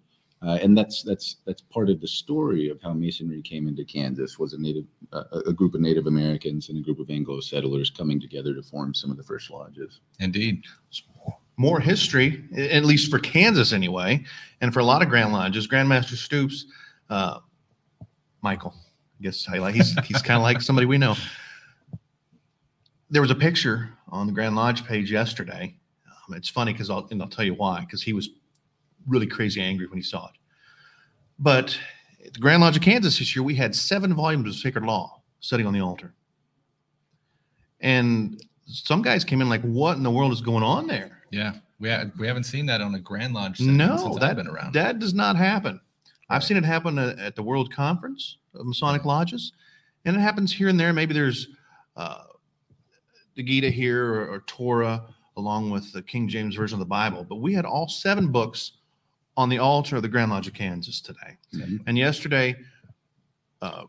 Uh, and that's that's that's part of the story of how Masonry came into Kansas was a native uh, a group of Native Americans and a group of Anglo settlers coming together to form some of the first lodges. Indeed. More history, at least for Kansas anyway, and for a lot of Grand Lodges. Grandmaster Stoops, uh, Michael, I guess I like he's he's kind of like somebody we know. There was a picture on the Grand Lodge page yesterday. Um, it's funny because I'll and I'll tell you why because he was really crazy angry when he saw it. But at the Grand Lodge of Kansas this year, we had seven volumes of Sacred Law sitting on the altar, and some guys came in like, "What in the world is going on there?" Yeah. We, ha- we haven't seen that on a Grand Lodge since, No, since that I've been around. that does not happen. I've seen it happen at, at the World Conference of Masonic Lodges, and it happens here and there. Maybe there's uh, the Gita here or, or Torah along with the King James version of the Bible, but we had all seven books on the altar of the Grand Lodge of Kansas today. Mhm. And yesterday, uh,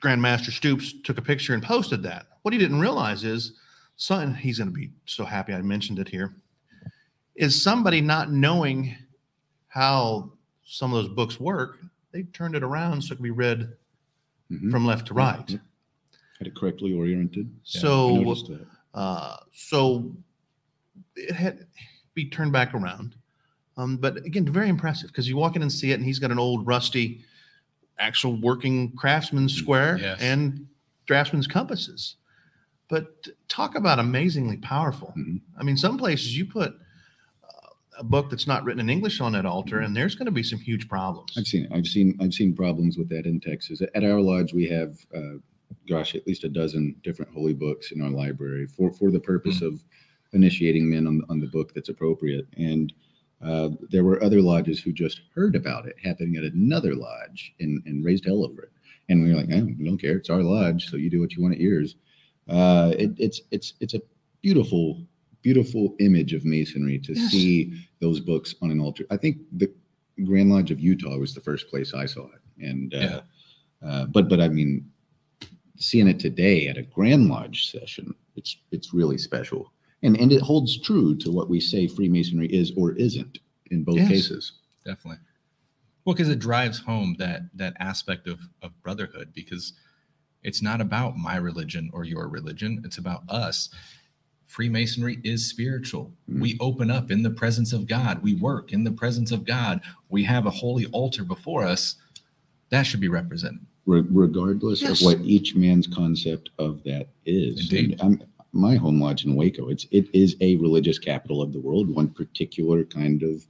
Grandmaster Stoops took a picture and posted that. What he didn't realize is, son, he's going to be so happy I mentioned it here, is somebody not knowing how some of those books work. They turned it around so it can be read Mhm. from left to right. Yep. Had it correctly oriented. So, that. uh, so it had be turned back around. Um, but again, very impressive because you walk in and see it, and he's got an old rusty, actual working craftsman's square Yes. and draftsman's compasses. But talk about amazingly powerful. Mhm. I mean, some places you put uh, a book that's not written in English on that altar, and there's going to be some huge problems. I've seen it. I've seen I've seen problems with that in Texas. At our lodge, we have, uh, gosh, at least a dozen different holy books in our library for for the purpose of initiating men on on the book that's appropriate. And uh, there were other lodges who just heard about it happening at another lodge and and raised hell over it. And we were like, eh, we don't care. It's our lodge, so you do what you want at yours. Uh, it, it's it's it's a beautiful beautiful image of masonry to Yes. see those books on an altar. I think the Grand Lodge of Utah was the first place I saw it, and uh, Yeah. uh, but but I mean, seeing it today at a Grand Lodge session, it's it's really special, and and it holds true to what we say Freemasonry is or isn't in both Yes. cases. Definitely. Well, because it drives home that that aspect of of brotherhood because it's not about my religion or your religion. It's about us. Freemasonry is spiritual. Mm. We open up in the presence of God. We work in the presence of God. We have a holy altar before us. That should be represented. Re- regardless Yes. of what each man's concept of that is. Indeed. And I'm, my home lodge in Waco, it's it is a religious capital of the world, one particular kind of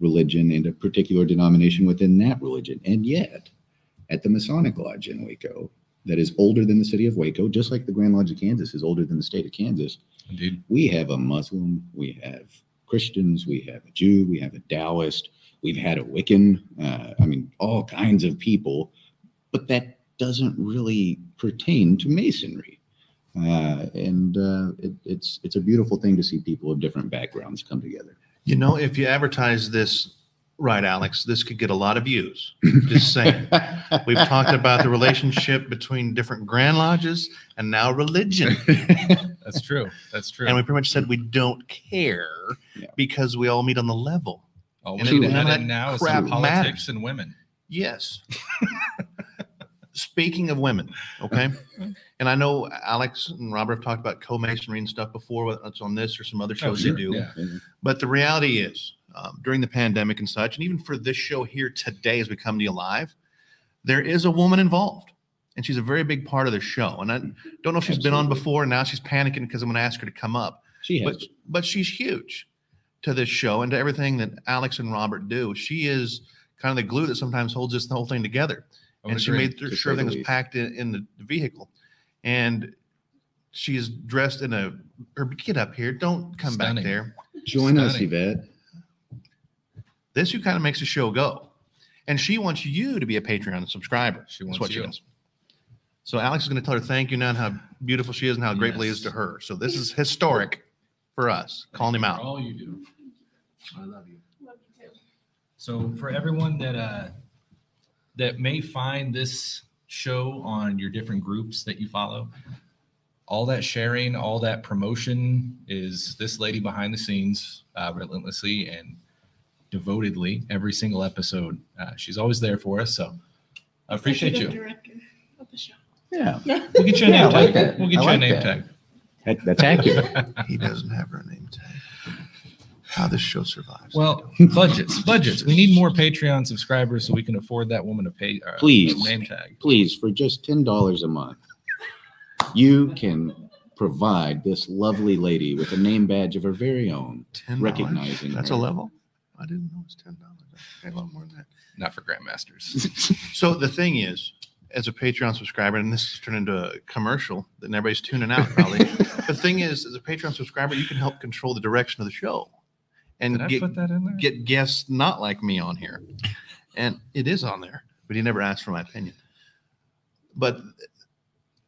religion and a particular denomination within that religion. And yet, at the Masonic Lodge in Waco that is older than the city of Waco, just like the Grand Lodge of Kansas is older than the state of Kansas. Indeed. We have a Muslim, we have Christians, we have a Jew, we have a Taoist, we've had a Wiccan. Uh, I mean, all kinds of people, but that doesn't really pertain to Masonry. Uh, and uh, it, it's it's a beautiful thing to see people of different backgrounds come together. You know, if you advertise this right, Alex, this could get a lot of views. Just saying. We've talked about the relationship between different Grand Lodges and now religion. That's true. That's true. And we pretty much said we don't care Yeah. because we all meet on the level. All we and need to it- add now is crap some politics matters. and women. Yes. Speaking of women, okay, and I know Alex and Robert have talked about co-masonry and stuff before, whether it's on this or some other shows sure, they do. yeah. But the reality is, um, during the pandemic and such, and even for this show here today, as we come to you live, there is a woman involved, and she's a very big part of the show. And I don't know if she's been on before. And now she's panicking because I'm going to ask her to come up She has. but but she's huge to this show and to everything that Alex and Robert do. She is kind of the glue that sometimes holds this the whole thing together. I and she agree. made to sure everything was packed in, in the vehicle. And she is dressed in a her get up here. Don't come Stunning. back there. Join us, Yvette. This who kind of makes the show go. And she wants you to be a Patreon subscriber. She That's wants what she you. does. So Alex is going to tell her thank you now and how beautiful she is and how grateful he is to her. So this is historic for us, calling him For out. all you do. I love you. Love you too. So for everyone that uh that may find this show on your different groups that you follow, all that sharing, all that promotion is this lady behind the scenes, uh, relentlessly and devotedly every single episode. Uh, she's always there for us. So I appreciate you. Director of the show. Yeah, We'll get you a Yeah, I name like tag. that. We'll get I you like a name that. tag. that, that's accurate. He doesn't have her name tag. How this show survives. Well, budgets, budgets. We need more Patreon subscribers so we can afford that woman to pay. Uh, Please. name tag. Please, for just ten dollars a month, you can provide this lovely lady with a name badge of her very own. ten recognizing That's her. a level. I didn't know it was ten dollars. I pay A lot more than that. Not for grandmasters. So the thing is, as a Patreon subscriber, and this has turned into a commercial that everybody's tuning out probably. the thing is, as a Patreon subscriber, you can help control the direction of the show, and Did I get put that in there? get guests not like me on here. And it is on there, but he never asked for my opinion. But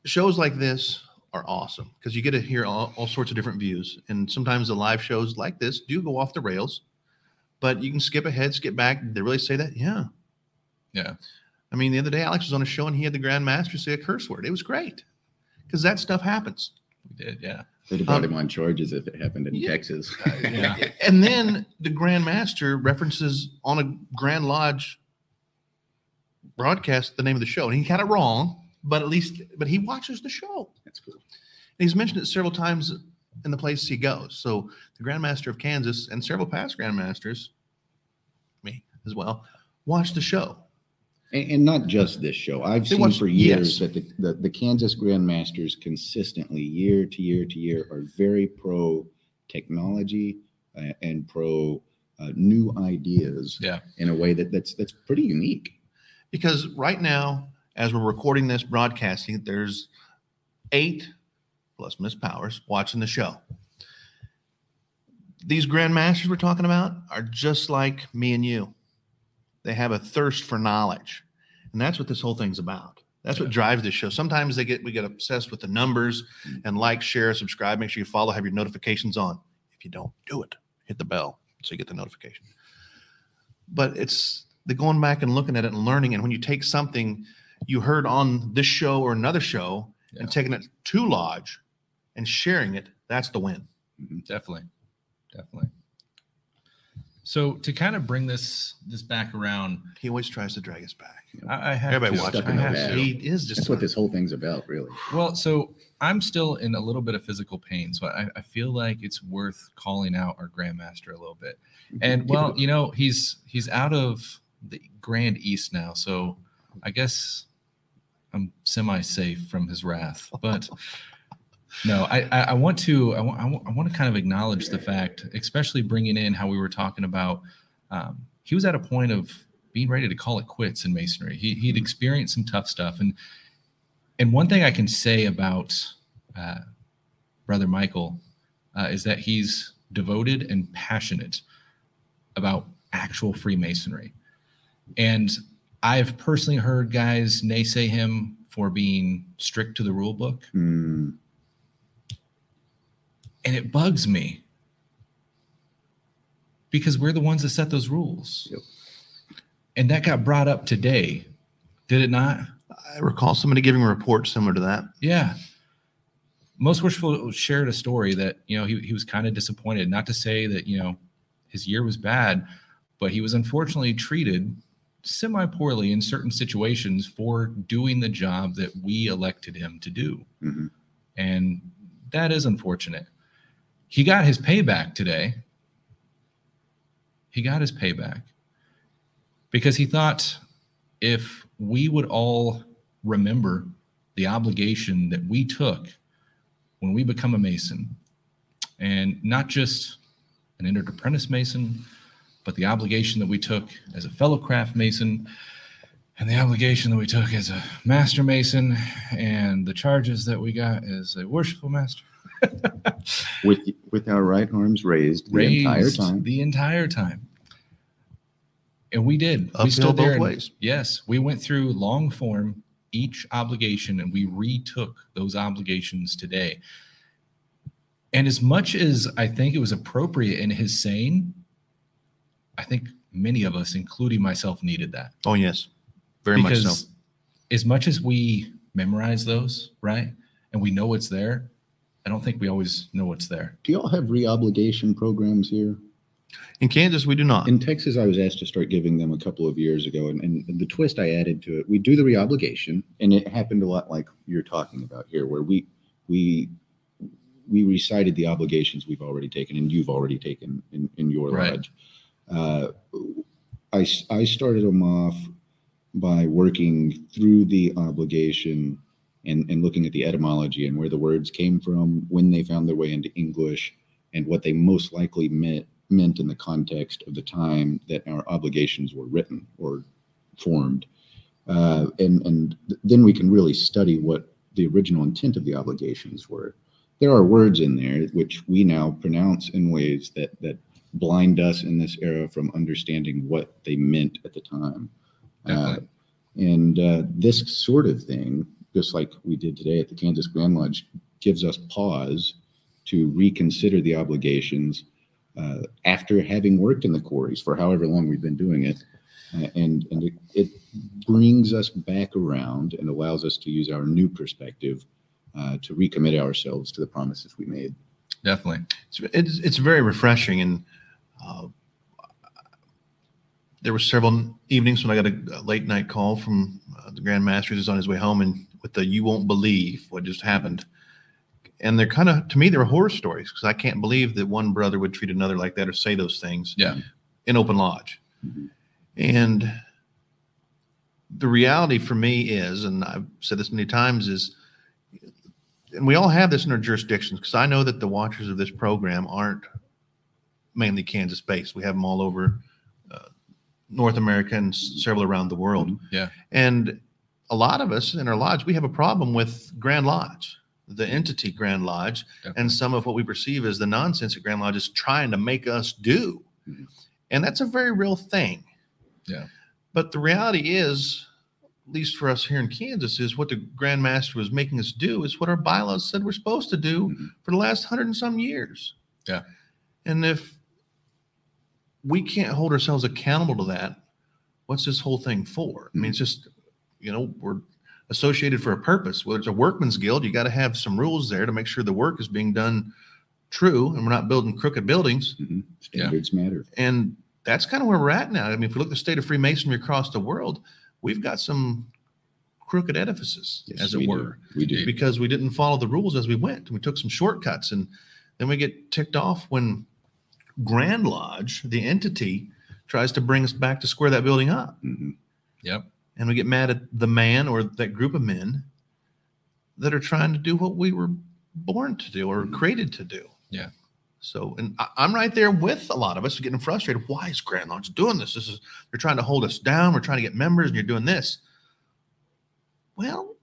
shows like this are awesome because you get to hear all, all sorts of different views. And sometimes the live shows like this do go off the rails, but you can skip ahead, skip back. Did they really say that? Yeah. Yeah. I mean, the other day Alex was on a show and he had the Grand Master say a curse word. It was great because that stuff happens. We did, yeah. They'd have brought Um, him on charges if it happened in yeah. Texas. Yeah. and then the Grand Master references on a Grand Lodge broadcast the name of the show, and he got it wrong, but at least, but he watches the show. That's cool. And he's mentioned it several times in the places he goes. So the Grand Master of Kansas and several past Grand Masters, me as well, watch the show. And, and not just this show. I've They seen watch- for years yes. that the, the, the Kansas Grandmasters consistently, year to year to year, are very pro technology uh, and pro uh, new ideas Yeah. in a way that that's that's pretty unique. Because right now, as we're recording this broadcasting, there's eight plus Miss Powers watching the show. These grandmasters we're talking about are just like me and you. They have a thirst for knowledge. And that's what this whole thing's about. That's what drives this show. Sometimes they get we get obsessed with the numbers mm. and like, share, subscribe, make sure you follow, have your notifications on. If you don't do it, hit the bell so you get the notification. But it's the going back and looking at it and learning. And when you take something you heard on this show or another show Yeah. and taking it to Lodge and sharing it, that's the win. Mm-hmm. Definitely. Definitely. So to kind of bring this this back around, He always tries to drag us back. I, I have Everybody to. watches. I have to. He is just That's what this whole thing's about, really. Well, so I'm still in a little bit of physical pain, so I, I feel like it's worth calling out our grandmaster a little bit. And well, you know, he's he's out of the Grand East now, so I guess I'm semi-safe from his wrath. But no, I I, I want to I want, I want I want to kind of acknowledge the fact, especially bringing in how we were talking about. Um, he was at a point of being ready to call it quits in masonry. He, he'd experienced some tough stuff, and and one thing I can say about uh, brother Michael uh, is that he's devoted and passionate about actual Freemasonry, and I've personally heard guys naysay him for being strict to the rule book, Mm, and it bugs me because we're the ones that set those rules. Yep. And that got brought up today, did it not? I recall somebody giving a report similar to that. Yeah. Most Wishful shared a story that, you know, he, he was kind of disappointed. Not to say that, you know, his year was bad, but he was unfortunately treated semi poorly in certain situations for doing the job that we elected him to do. mhm. And that is unfortunate. He got his payback today. He got his payback because he thought if we would all remember the obligation that we took when we become a Mason, and not just an entered apprentice Mason, but the obligation that we took as a fellow craft Mason, and the obligation that we took as a master Mason, and the charges that we got as a worshipful master. With with our right arms raised the entire time. The entire time. And we did. we Uphill stood there. both and- ways. yes, we went through long form each obligation and we retook those obligations today. And as much as I think it was appropriate in his saying, I think many of us, including myself, needed that. Oh yes, very much so. as much as we memorize those, right? And we know it's there, I don't think we always know what's there. Do y'all have re-obligation programs here? In Kansas, we do not. In Texas, I was asked to start giving them a couple of years ago, and, and the twist I added to it, we do the re-obligation, and it happened a lot like you're talking about here, where we we we recited the obligations we've already taken and you've already taken in, in your Right. lodge. Uh, I s- I started them off by working through the obligation and and looking at the etymology and where the words came from, when they found their way into English, and what they most likely meant meant in the context of the time that our obligations were written or formed. Uh, and and th- then we can really study what the original intent of the obligations were. There are words in there which we now pronounce in ways that that blind us in this era from understanding what they meant at the time. Uh, and uh, this sort of thing, just like we did today at the Kansas Grand Lodge, gives us pause to reconsider the obligations uh, after having worked in the quarries for however long we've been doing it. Uh, and and it, it brings us back around and allows us to use our new perspective uh, to recommit ourselves to the promises we made. Definitely. It's, it's, it's very refreshing. And uh, there were several evenings when I got a, late night call from uh, the Grand Master who's on his way home and with the "You won't believe what just happened." And they're kind of to me they're horror stories because I can't believe that one brother would treat another like that or say those things Yeah. in open lodge. Mhm. And the reality for me is, and I've said this many times, is, and we all have this in our jurisdictions because I know that the watchers of this program aren't mainly Kansas based. We have them all over uh, North America and several around the world. Yeah. And a lot of us in our lodge, we have a problem with Grand Lodge, the entity Grand Lodge, Definitely. and some of what we perceive as the nonsense that Grand Lodge is trying to make us do. Mhm. And that's a very real thing. Yeah. But the reality is, at least for us here in Kansas, is what the Grand Master was making us do is what our bylaws said we're supposed to do Mhm. for the last hundred and some years. Yeah. And if we can't hold ourselves accountable to that, what's this whole thing for? I mean, it's just, you know, we're associated for a purpose. Whether it's a workman's guild, you got to have some rules there to make sure the work is being done true and we're not building crooked buildings. Mhm. Standards matter. And that's kind of where we're at now. I mean, if we look at the state of Freemasonry across the world, we've got some crooked edifices, Yes, as we it do. were, We do. because we didn't follow the rules as we went. We took some shortcuts, and then we get ticked off when Grand Lodge, the entity, tries to bring us back to square that building up, Mhm. Yep. And we get mad at the man or that group of men that are trying to do what we were born to do or Mhm. created to do. Yeah. So, and I, I'm right there with a lot of us getting frustrated. Why is Grand Lodge doing this? This is they're trying to hold us down. We're trying to get members, and you're doing this. Well,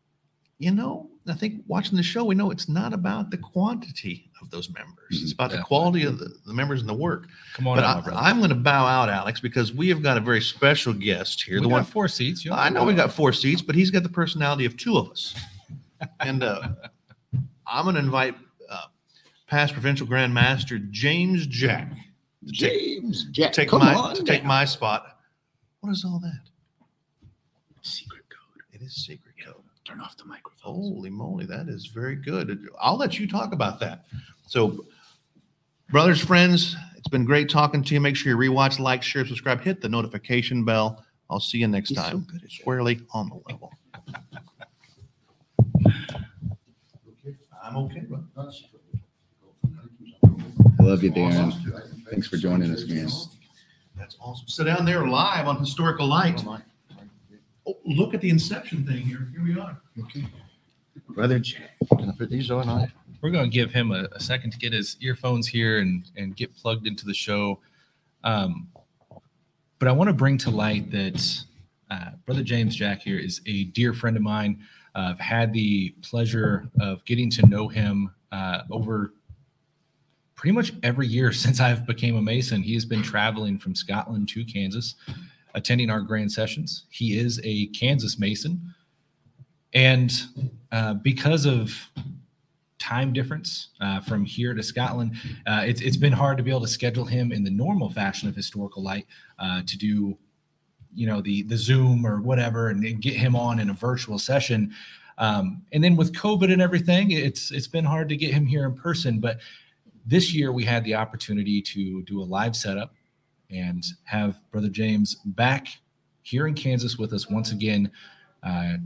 you know, I think watching the show, we know it's not about the quantity of those members. It's about the quality of the, the members and the work. Come on, But out, I, I'm going to bow out, Alex, because we have got a very special guest here. we the got one four seats. You I know we got four seats, but he's got the personality of two of us. And uh, I'm going to invite uh, past provincial Grand Master James Jack to take, James, Jack, take come my on to take down. my spot. What is all that? secret code. It is secret code. Turn off the microphone. Holy moly, that is very good. I'll let you talk about that. So, brothers, friends, it's been great talking to you. Make sure you rewatch, like, share, subscribe, hit the notification bell. I'll see you next He's so time. good at that. Squarely on the level. I'm okay, bro. I love you, Darren. Thanks for joining us, man. That's awesome. So down there live on Historical Light. Oh, look at the inception thing here. Here we are. Brother. Can I put these on? We're going to give him a, a second to get his earphones here and and get plugged into the show. Um, but I want to bring to light that uh, Brother James Jack here is a dear friend of mine. Uh, I've had the pleasure of getting to know him uh, over pretty much every year since I've became a Mason. He has been traveling from Scotland to Kansas, attending our grand sessions. He is a Kansas Mason, and uh, because of time difference uh, from here to Scotland, uh, it's it's been hard to be able to schedule him in the normal fashion of historical light uh, to do, you know, the the Zoom or whatever, and, get him on in a virtual session. Um, and then with COVID and everything, it's it's been hard to get him here in person. But this year we had the opportunity to do a live setup and have Brother James back here in Kansas with us once again. Uh,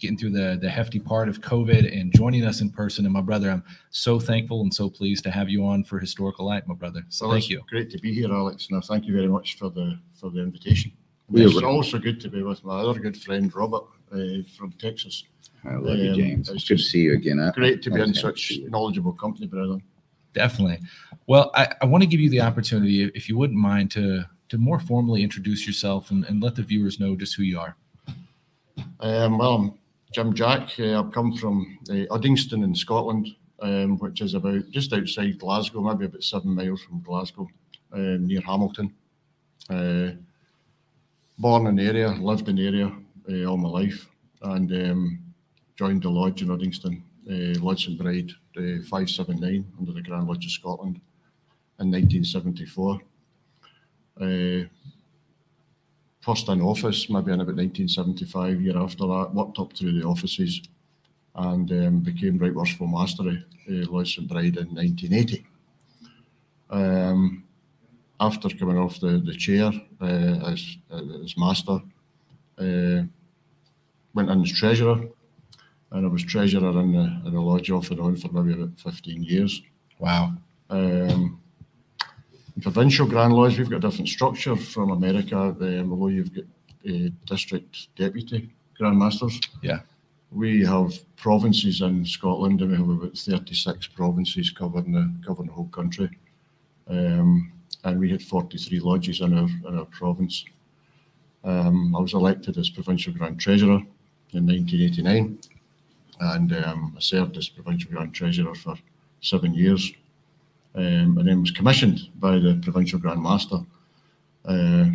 getting through the the hefty part of COVID and joining us in person. And my brother, I'm so thankful and so pleased to have you on for Historical Light, my brother. So well, thank it's you. Great to be here, Alex. And I thank you very much for the for the invitation. We it's are- also good to be with my other good friend Robert uh, from Texas. I love you, Um, James. it's It's good to see you again. I- Great to be in such to see you. knowledgeable company, brother. Definitely. Well, I, I want to give you the opportunity, if you wouldn't mind, to to more formally introduce yourself and, and let the viewers know just who you are. Um, well, I'm Jim Jack. Uh, I've come from uh, Uddingston in Scotland, um, which is about just outside Glasgow, maybe about seven miles from Glasgow, um, near Hamilton. Uh, born in the area, lived in the area uh, all my life, and um, joined the lodge in Uddingston, uh, Lodge St Bride uh, 579 under the Grand Lodge of Scotland in 1974. First in office, maybe in about 1975, year after that, worked up through the offices and um, became Right Worshipful Mastery, uh, Lodge St Bride in 1980. Um, after coming off the, the chair uh, as, as master, uh, went in as treasurer, and I was treasurer in the, in the lodge off and on for maybe about 15 years. Wow. Um, provincial Grand Lodge, we've got a different structure from America, um, although you've got uh, district deputy Grand Masters. Yeah. We have provinces in Scotland, and we have about 36 provinces covering the, covering the whole country. Um, and we had 43 lodges in our, in our province. Um, I was elected as provincial Grand Treasurer in 1989, and um, I served as provincial Grand Treasurer for seven years um, and then was commissioned by the provincial Grand Master. Uh,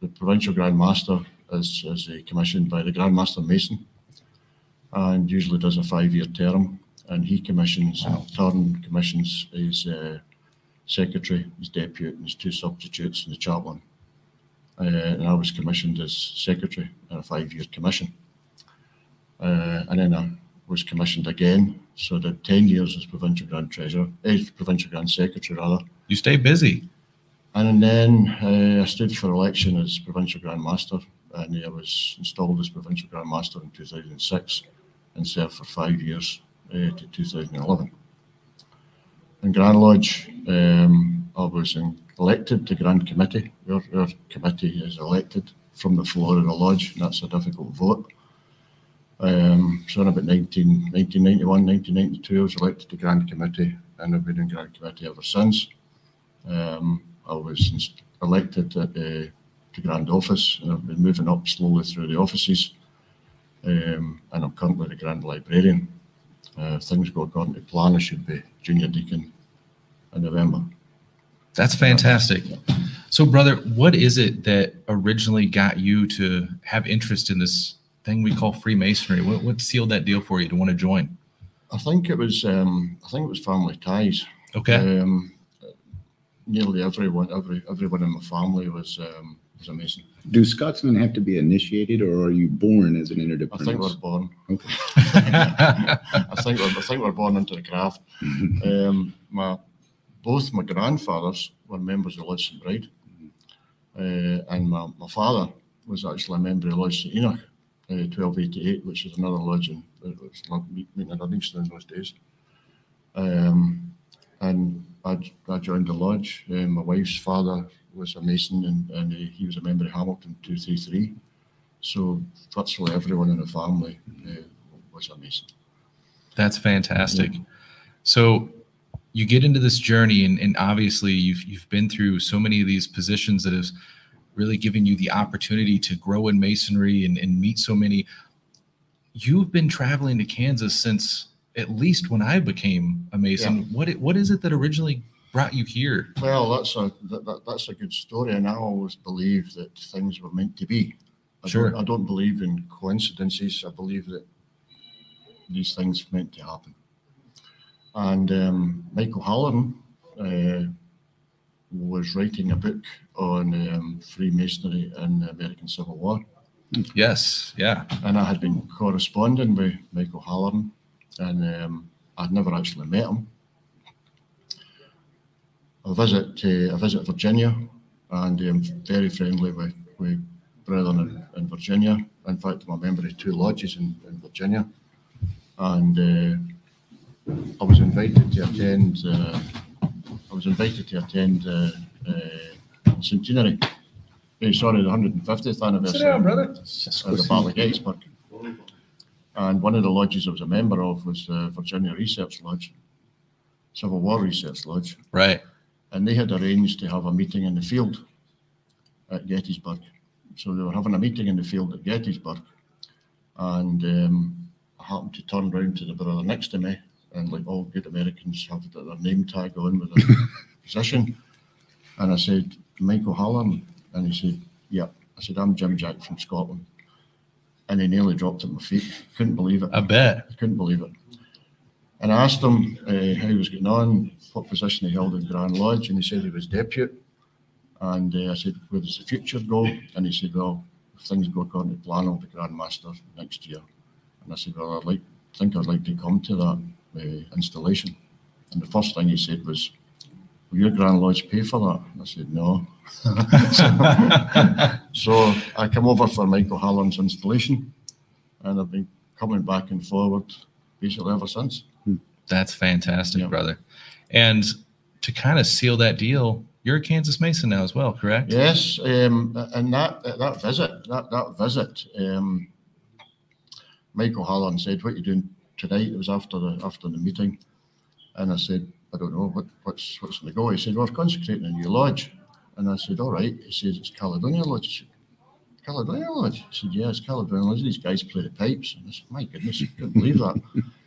the provincial Grand Master is, is uh, commissioned by the Grand Master Mason and usually does a five-year term. And he commissions, in turn commissions his uh, secretary, his deputy, and his two substitutes, and the chaplain. Uh, and I was commissioned as secretary in a five-year commission. Uh, and then I was commissioned again, so I did 10 years as provincial grand treasurer, eh, provincial grand secretary rather. You stay busy. And then uh, I stood for election as provincial grand master, and I was installed as provincial grand master in 2006 and served for five years uh, to 2011. In Grand Lodge, um, I was in, elected to Grand Committee. Our, our committee is elected from the floor of the lodge, and that's a difficult vote. Um, so in about 19, 1991, 1992, I was elected to Grand Committee, and I've been in Grand Committee ever since. Um, I was elected at the, the Grand Office, and I've been moving up slowly through the offices. Um, and I'm currently the Grand Librarian. Uh, things go according to plan, I should be Junior Deacon in November. That's fantastic. So, brother, what is it that originally got you to have interest in this thing we call Freemasonry? What, what sealed that deal for you to want to join? I think it was um, I think it was family ties. Okay. Um, nearly everyone, every everyone in my family was um, was a Mason. Do Scotsmen have to be initiated, or are you born as an I think we're born. Okay. I think we're, I think we're born into the craft. Um, my both my grandfathers were members of Lodge St Bride, uh, and my, my father was actually a member of Lodge St Enoch, uh, twelve eighty eight, which is another lodge in it was like meeting in Uddingston in those days. Um, and I, I joined the lodge. Uh, my wife's father was a mason, and, and uh, he was a member of Hamilton two three three. So virtually everyone in the family uh, was a mason. That's fantastic. So you get into this journey, and, and obviously you've you've been through so many of these positions that has really giving you the opportunity to grow in masonry and, and meet so many. You've been traveling to Kansas since at least when I became a mason. What it, what is it that originally brought you here? Well, that's a that, that, that's a good story, and I always believe that things were meant to be. I Sure. Don't, I don't believe in coincidences. I believe that these things meant to happen. And um, Michael Halleran uh, was writing a book on um, Freemasonry and the American Civil War, Yes, yeah, and I had been corresponding with Michael Halleran, and um, I'd never actually met him. I visit uh, I visit Virginia, and I'm very friendly with, with brethren in, in Virginia. In fact, I'm a member of two lodges in, in Virginia, and uh, I was invited to attend. Uh, I was invited to attend uh, uh, centenary. eh, sorry, the 150th anniversary of the Battle of Gettysburg. And one of the lodges I was a member of was the Virginia Research Lodge, Civil War Research Lodge. right. And they had arranged to have a meeting in the field at Gettysburg. So they were having a meeting in the field at Gettysburg. And um, I happened to turn round to the brother next to me, and like all good Americans have their name tag on with their position. And I said, Michael Halleran. And he said, Yeah. I said, I'm Jim Jack from Scotland. And he nearly dropped at my feet. Couldn't believe it. I bet. I couldn't believe it. And I asked him uh, how he was getting on, what position he held in Grand Lodge, and he said he was deputy. And uh, I said, Where does the future go? And he said, Well, if things go according to plan, I'll be Grand Master next year. And I said, Well, I'd like, think I'd like to come to that uh, installation. And the first thing he said was, Will your Grand Lodge pay for that? And I said, No. so I come over for Michael Halleran's installation, and I've been coming back and forward basically ever since. That's fantastic, Yeah. brother. And to kind of seal that deal, you're a Kansas Mason now as well, correct? Yes, um, and that that visit, that that visit, um, Michael Halleran said, "What are you doing tonight?" It was after the after the meeting, and I said, "I don't know what what's what's going to go." He said, "Well, we're consecrating a new lodge," and I said, "All right." He says, "It's Caledonia Lodge." Said, Caledonia Lodge. He said, "Yeah, it's Caledonia Lodge. These guys play the pipes." And I said, "My goodness, I couldn't believe that."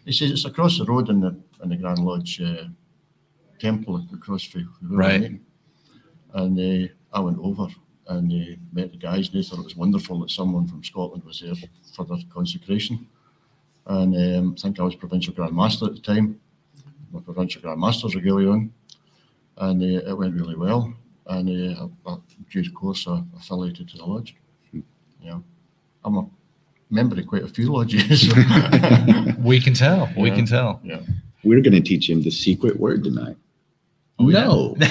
He says, "It's across the road in the in the Grand Lodge uh, temple across from Right. meeting." And uh, I went over and uh, met the guys. And they thought it was wonderful that someone from Scotland was there for their consecration. And um, I think I was provincial grand master at the time. My provincial grand master's regalia on, and uh, it went really well. And uh, I, I, due to course, I affiliated to the lodge. Yeah, I'm a member of quite a few lodges. We can tell. We can tell. yeah. We're going to teach him the secret word tonight. Oh, yeah. no.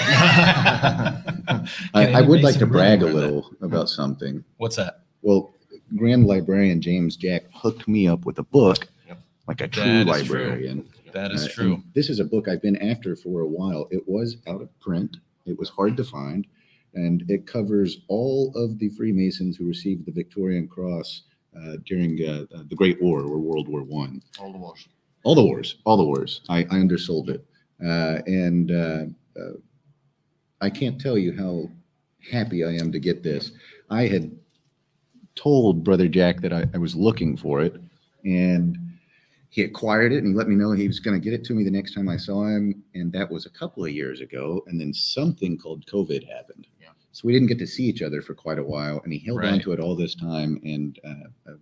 I, I would like to brag a little about something. What's that? Well, Grand Librarian James Jack hooked me up with a book, Yep. like a true That is true. librarian. That is Uh, true. This is a book I've been after for a while. It was out of print. It was hard to find, and it covers all of the Freemasons who received the Victorian Cross uh, during uh, the Great War or World War One. All the wars. All the wars, all the wars. I, I undersold it, uh, and uh, uh, I can't tell you how happy I am to get this. I had told Brother Jack that I, I was looking for it, and he acquired it and he let me know he was going to get it to me the next time I saw him. And that was a couple of years ago. And then something called COVID happened. Yeah. So we didn't get to see each other for quite a while. And he held on to it all this time and uh, uh,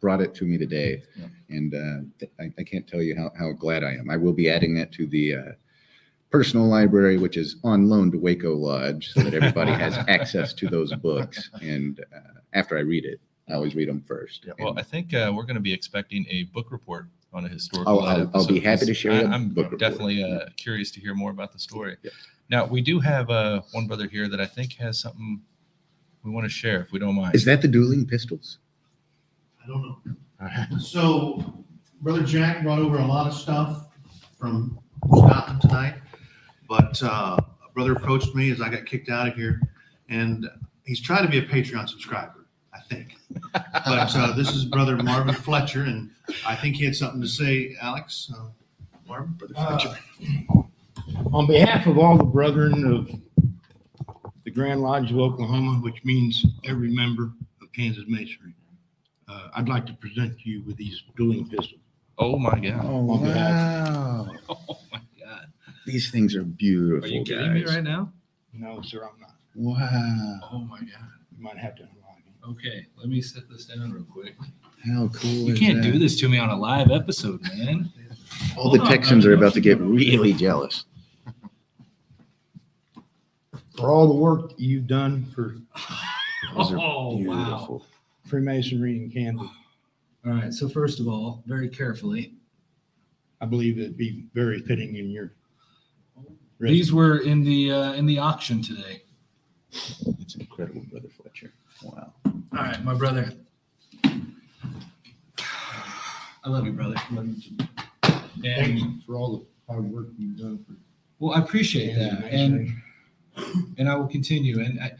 brought it to me today. Yeah. And uh, I, I can't tell you how, how glad I am. I will be adding that to the uh, personal library, which is on loan to Waco Lodge, so that everybody has access to those books. And uh, after I read it, I always read them first. Yeah. Well, I think uh, we're going to be expecting a book report on a historical. I'll- I'll- I'll be happy to because share I, am book definitely uh, curious to hear more about the story. Yep. Now we do have uh, one brother here that I think has something we want to share, if we don't mind. Is that the dueling pistols? I don't know. So Brother Jack brought over a lot of stuff from Scotland tonight, but uh, a brother approached me as I got kicked out of here, and he's trying to be a Patreon subscriber, I think. But uh, this is Brother Marvin Fletcher, and I think he had something to say, Alex. Uh, Marvin, Brother Fletcher. On behalf of all the brethren of the Grand Lodge of Oklahoma, which means every member of Kansas Masonry, uh, I'd like to present to you with these dueling pistols. oh my god! Oh, On behalf- wow. Oh my god! These things are beautiful. Are you kidding me right now? No, sir, I'm not. Wow. Oh my god! You might have to unlock it. Okay, let me set this down real quick. How cool You is can't that? do this to me on a live episode, man. All the on, Texans are about to get really jealous. For all the work you've done for Those are Oh wow! Freemasonry and Kansas, All right, so first of all, very carefully, I believe it'd be very fitting in your. These were in the uh, in the auction today. It's incredible, Brother Fletcher. Wow. All right, my brother. I love you, brother. Thank And you for all the hard work you've done for. well, I appreciate that, and and I will continue. And I,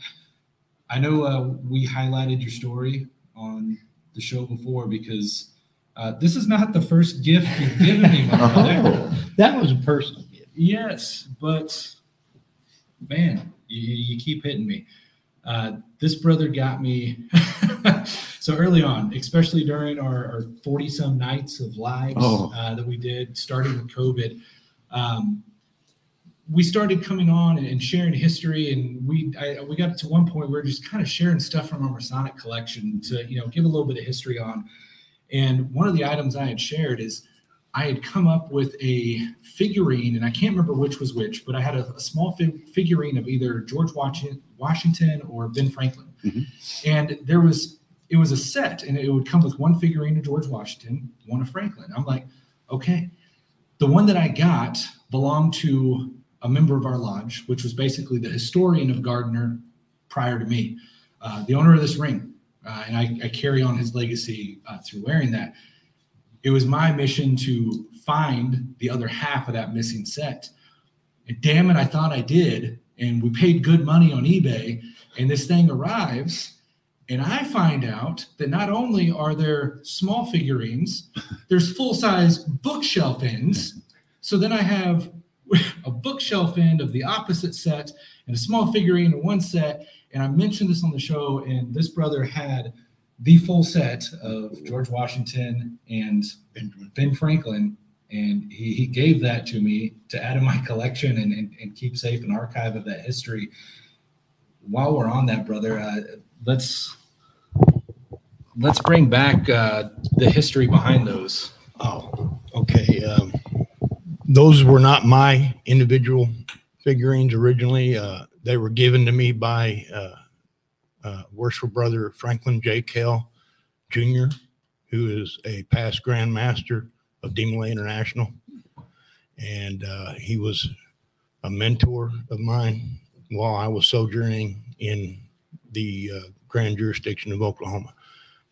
I know uh, we highlighted your story on the show before because uh, this is not the first gift you've given me, my brother. That was a personal gift. Yes, but man, you, you keep hitting me. Uh, this brother got me so early on, especially during our 40 some nights of lives Oh. uh, that we did, starting with COVID. Um, we started coming on and sharing history, and we I, we got to one point where we are just kind of sharing stuff from our Masonic collection to you know give a little bit of history on. And one of the items I had shared is I had come up with a figurine, and I can't remember which was which, but I had a, a small fig- figurine of either George Washington, or Ben Franklin, Mhm. and there was it was a set, and it would come with one figurine of George Washington, one of Franklin. I'm like, okay, the one that I got belonged to a member of our lodge, which was basically the historian of Gardner prior to me, uh, the owner of this ring, uh, and I, I carry on his legacy uh, through wearing that it was my mission to find the other half of that missing set. And damn it, I thought I did. And we paid good money on eBay. And this thing arrives. And I find out that not only are there small figurines, there's full size bookshelf ends. So then I have a bookshelf end of the opposite set and a small figurine in one set. And I mentioned this on the show, and this brother had the full set of George Washington and Benjamin. Ben Franklin, and he, he gave that to me to add in my collection and, and, and keep safe an archive of that history. While we're on that, brother, uh, let's let's bring back uh, the history behind those. Oh, okay. Um, those were not my individual figurines originally. Uh, they were given to me by uh, worshipful brother Franklin J. Kell Jr., who is a past Grand Master of DeMolay International. And uh, he was a mentor of mine while I was sojourning in the uh, Grand Jurisdiction of Oklahoma.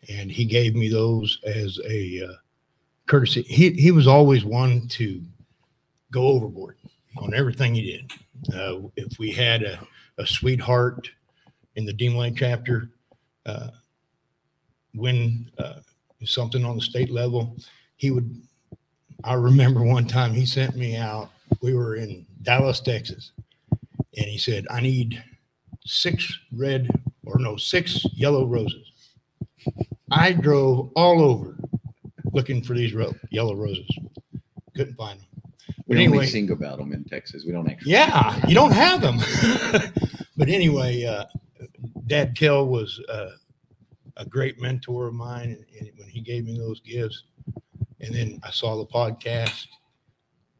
And he gave me those as a uh, courtesy. He he was always one to go overboard on everything he did. Uh, if we had a, a sweetheart in the Dean Lane chapter, uh, win uh, something on the state level, he would. I remember one time he sent me out. We were in Dallas, Texas, and he said, I need six red or no, six yellow roses. I drove all over looking for these ro- yellow roses. Couldn't find them. We But only anyway- sing about them in Texas. We don't actually. Yeah, you don't have them. but anyway, uh, Dad Kell was uh, a great mentor of mine, and, and when he gave me those gifts, and then I saw the podcast,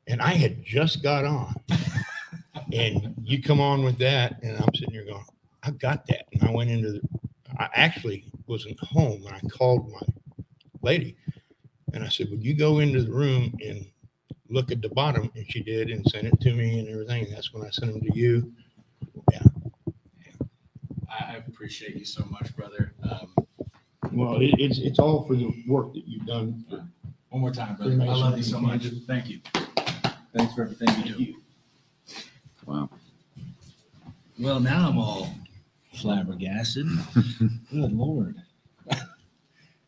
and I had just got on, and you come on with that, and I'm sitting here going, I've got that, and I went into the. I actually wasn't home, and I called my lady, and I said, "Would you go into the room and look at the bottom, and she did, and sent it to me and everything. And that's when I sent them to you. I, I appreciate you so much, brother. Um, Well, it, it's it's all for the work that you've done. For, one more time, brother. I love you so much. Thank you. Thanks for everything you do. Wow. Well, now I'm all flabbergasted. Good lord.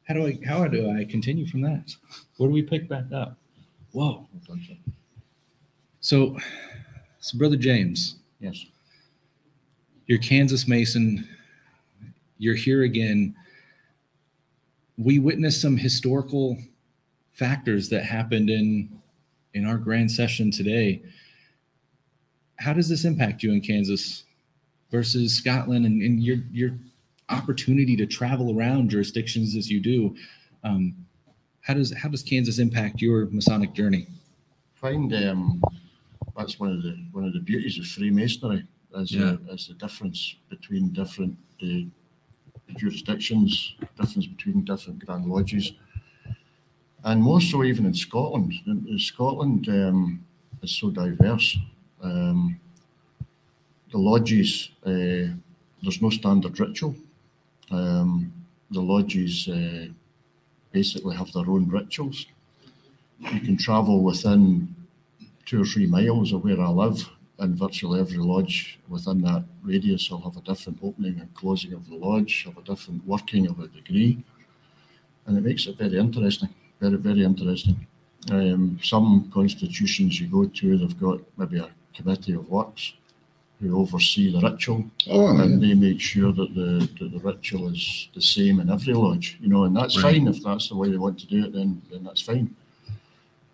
How do I how do I continue from that? Where do we pick back up? Whoa. So, so brother James, Yes. You're Kansas Mason. You're here again. We witnessed some historical factors that happened in in our grand session today. How does this impact you in Kansas versus Scotland and, and your your opportunity to travel around jurisdictions as you do? Um, how does how does Kansas impact your Masonic journey? find um, that's one of the one of the beauties of Freemasonry is, Yeah. uh, is the difference between different uh, jurisdictions, difference between different grand lodges, and more so even in Scotland. Scotland um, is so diverse. Um, the lodges, uh, there's no standard ritual. Um, the lodges uh, basically have their own rituals you can travel within two or three miles of where I live, and virtually every lodge within that radius will have a different opening and closing of the lodge, have a different working of a degree, and it makes it very interesting, very very interesting. Um, some constitutions you go to, they've got maybe a committee of works who oversee the ritual, Oh, and they make sure that the that the ritual is the same in every lodge, you know, and that's Right. fine if that's the way they want to do it. Then then that's fine.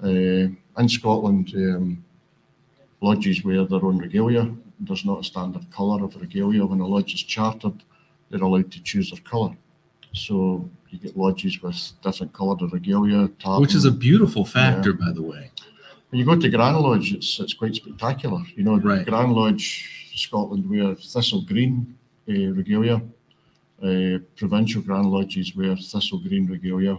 Uh, in Scotland, um, lodges wear their own regalia. There's not a standard colour of regalia. When a lodge is chartered, they're allowed to choose their colour. So you get lodges with different coloured regalia. Which is a beautiful factor, by the way. When you go to Grand Lodge, it's it's quite spectacular. You know, Right. Grand Lodge, Scotland wear thistle green uh, regalia. Uh, provincial Grand Lodges wear thistle green regalia,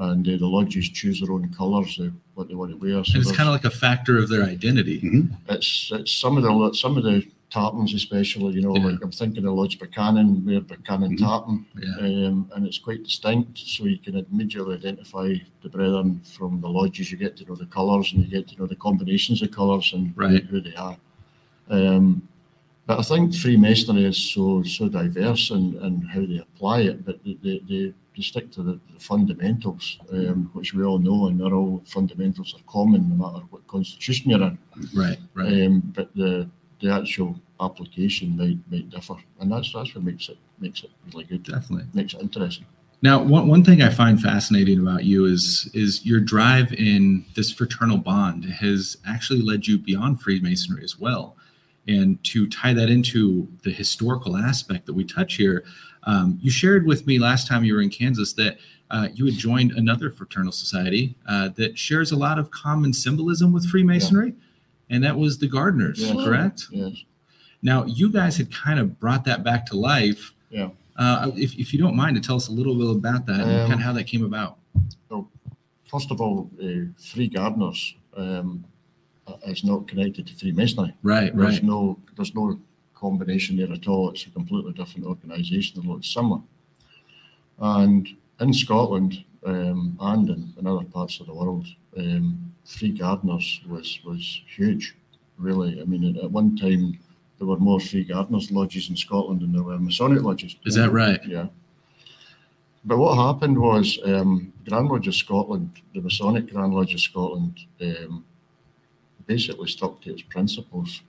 and uh, the lodges choose their own colours, uh, what they want to wear. So it's kind of like a factor of their identity. it's it's some of the some of the tartans especially you know Yeah. like I'm thinking of Lodge Buchanan wear Buchanan Mhm. tartan Yeah. um, and it's quite distinct so you can immediately identify the brethren from the lodges you get to know the colours and you get to know the combinations of colours and who- Right. who they are um, but I think Freemasonry is so so diverse in, in how they apply it but they, they, they stick to the, the fundamentals um, which we all know and they're all fundamentals are common no matter what constitution you're in Right. Right. um, but the the actual application might might differ, and that's that's what makes it makes it really good. Definitely. Makes it interesting. Now, one, one thing I find fascinating about you is is your drive in this fraternal bond has actually led you beyond Freemasonry as well. And to tie that into the historical aspect that we touch here, um, you shared with me last time you were in Kansas that uh, you had joined another fraternal society uh, that shares a lot of common symbolism with Freemasonry, and that was the Gardeners, Yes. correct? Yes. Now, you guys had kind of brought that back to life. Yeah. Uh, if, if you don't mind to tell us a little bit about that and Um, kind of how that came about. First of all, uh, Free Gardeners um, is not connected to Freemasonry. Right, There's right. no there's no combination there at all. It's a completely different organisation that looks similar. And in Scotland um, and in, in other parts of the world, um, Free Gardeners was was huge. Really, I mean, at, at one time there were more Free Gardeners lodges in Scotland than there were Masonic lodges. Is that right? Yeah. But what happened was um, Grand Lodge of Scotland, the Masonic Grand Lodge of Scotland, um, basically stuck to its principles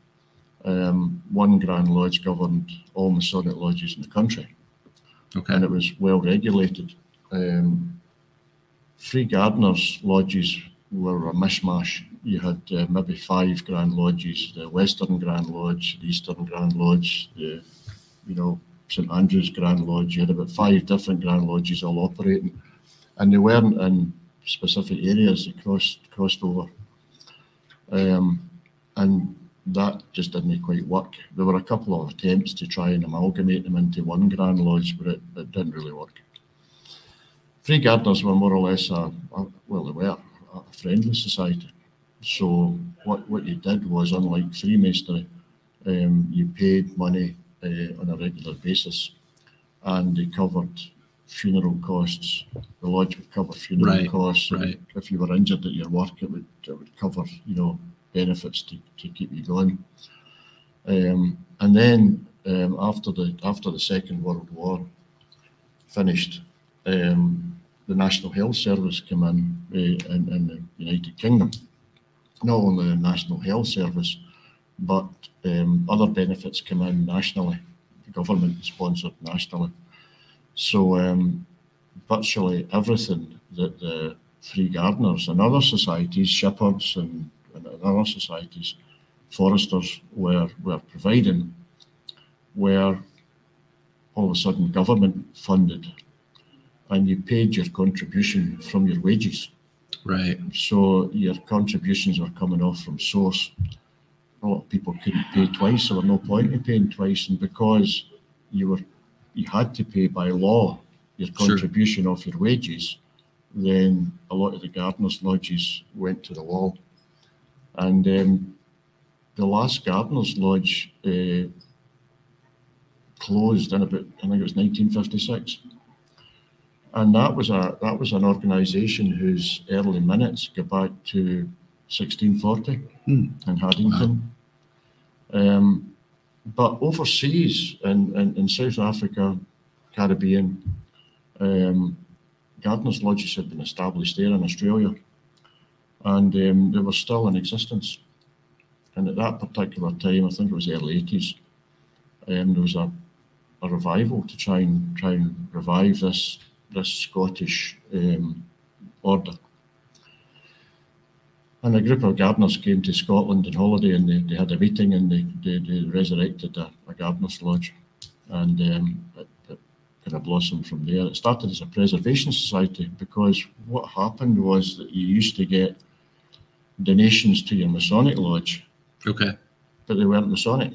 um, one Grand Lodge governed all Masonic lodges in the country, Okay. and it was well regulated. Um, Free Gardeners lodges were a mishmash. You had uh, maybe five Grand Lodges: the Western Grand Lodge, the Eastern Grand Lodge, the you know St Andrew's Grand Lodge. You had about five different Grand Lodges all operating, and they weren't in specific areas. They crossed crossed over, um, and that just didn't quite work. There were a couple of attempts to try and amalgamate them into one Grand Lodge, but it, it didn't really work. Free Gardeners were more or less a, a well, they were a friendly society. So what, what you did was, unlike Freemasonry, um, you paid money uh, on a regular basis, and they covered funeral costs. The lodge would cover funeral Right, costs. right. If you were injured at your work, it would it would cover you know benefits to, to keep you going. Um, and then um, after the after the Second World War finished, um, the National Health Service came in, uh, in in the United Kingdom. Not only the National Health Service, but um, other benefits came in nationally, government sponsored nationally. So um, virtually everything that the free gardeners and other societies, shepherds and, and other societies, foresters were were providing, were all of a sudden government funded, and you paid your contribution from your wages. Right. So your contributions were coming off from source. A lot of people couldn't pay twice. There were no point in paying twice, and because you were you had to pay by law your Sure. contribution off your wages, then a lot of the gardeners' lodges went to the wall. And um, the last gardeners' lodge uh, closed in about I think it was 1956 and that was a that was an organisation whose early minutes go back to 1640 Hmm. in Haddington. Um, but overseas in, in, in South Africa, Caribbean, um, gardeners' lodges had been established there in Australia, and um, they were still in existence. And at that particular time, I think it was early 80s, um, there was a, a revival to try and try and revive this this Scottish um, order. And a group of gardeners came to Scotland on holiday and they, they had a meeting and they, they, they resurrected a, a gardener's lodge. And um, it, it kind of blossomed from there. It started as a preservation society because what happened was that you used to get donations to your Masonic lodge, Okay. but they weren't Masonic.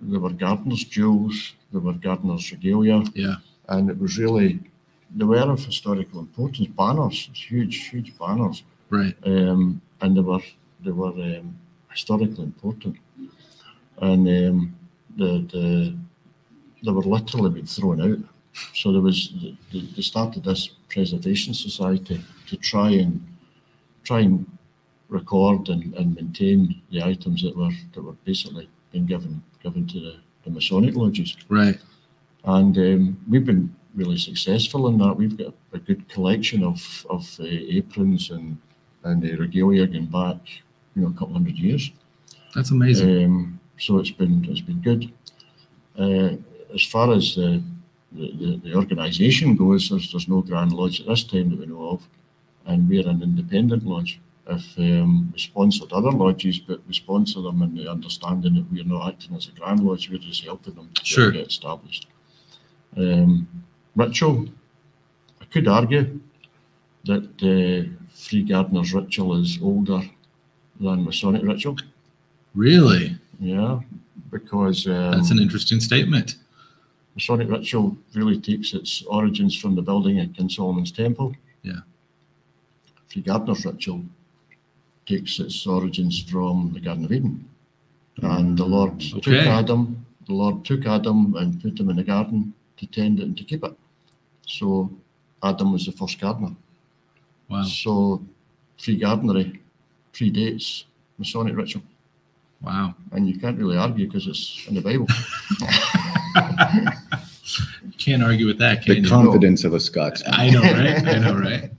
They were gardeners' jewels, they were gardeners' regalia, Yeah. and it was really they were of historical importance. Banners, huge, huge banners, Right. um, and they were they were um, historically important, and um, the the they were literally being thrown out. So there was they, they started this preservation society to try and try and record and, and maintain the items that were that were basically being given given to the, the Masonic lodges Right. and um, we've been really successful in that. We've got a good collection of of uh, aprons and and uh, regalia going back, you know, a couple hundred years. That's amazing. Um, so it's been it's been good. Uh, as far as the the, the, the organisation goes, there's, there's no Grand Lodge at this time that we know of, and we're an independent lodge. If um, we sponsored other lodges, but we sponsor them in the understanding that we're not acting as a Grand Lodge, we're just helping them to Sure. get established. Um, ritual, I could argue that the Free Gardeners ritual is older than Masonic ritual. Really? Yeah, because um, That's an interesting statement. Masonic ritual really takes its origins from the building at King Solomon's Temple. Yeah. Free Gardener's ritual takes its origins from the Garden of Eden. And the Lord took Adam, the Lord took Adam and put him in the garden to tend it and to keep it. So Adam was the first gardener. Wow. So free gardenery predates Masonic ritual. Wow. And you can't really argue because it's in the Bible. Can't argue with that, can The you? confidence of a Scotsman. I know, right? I know, right?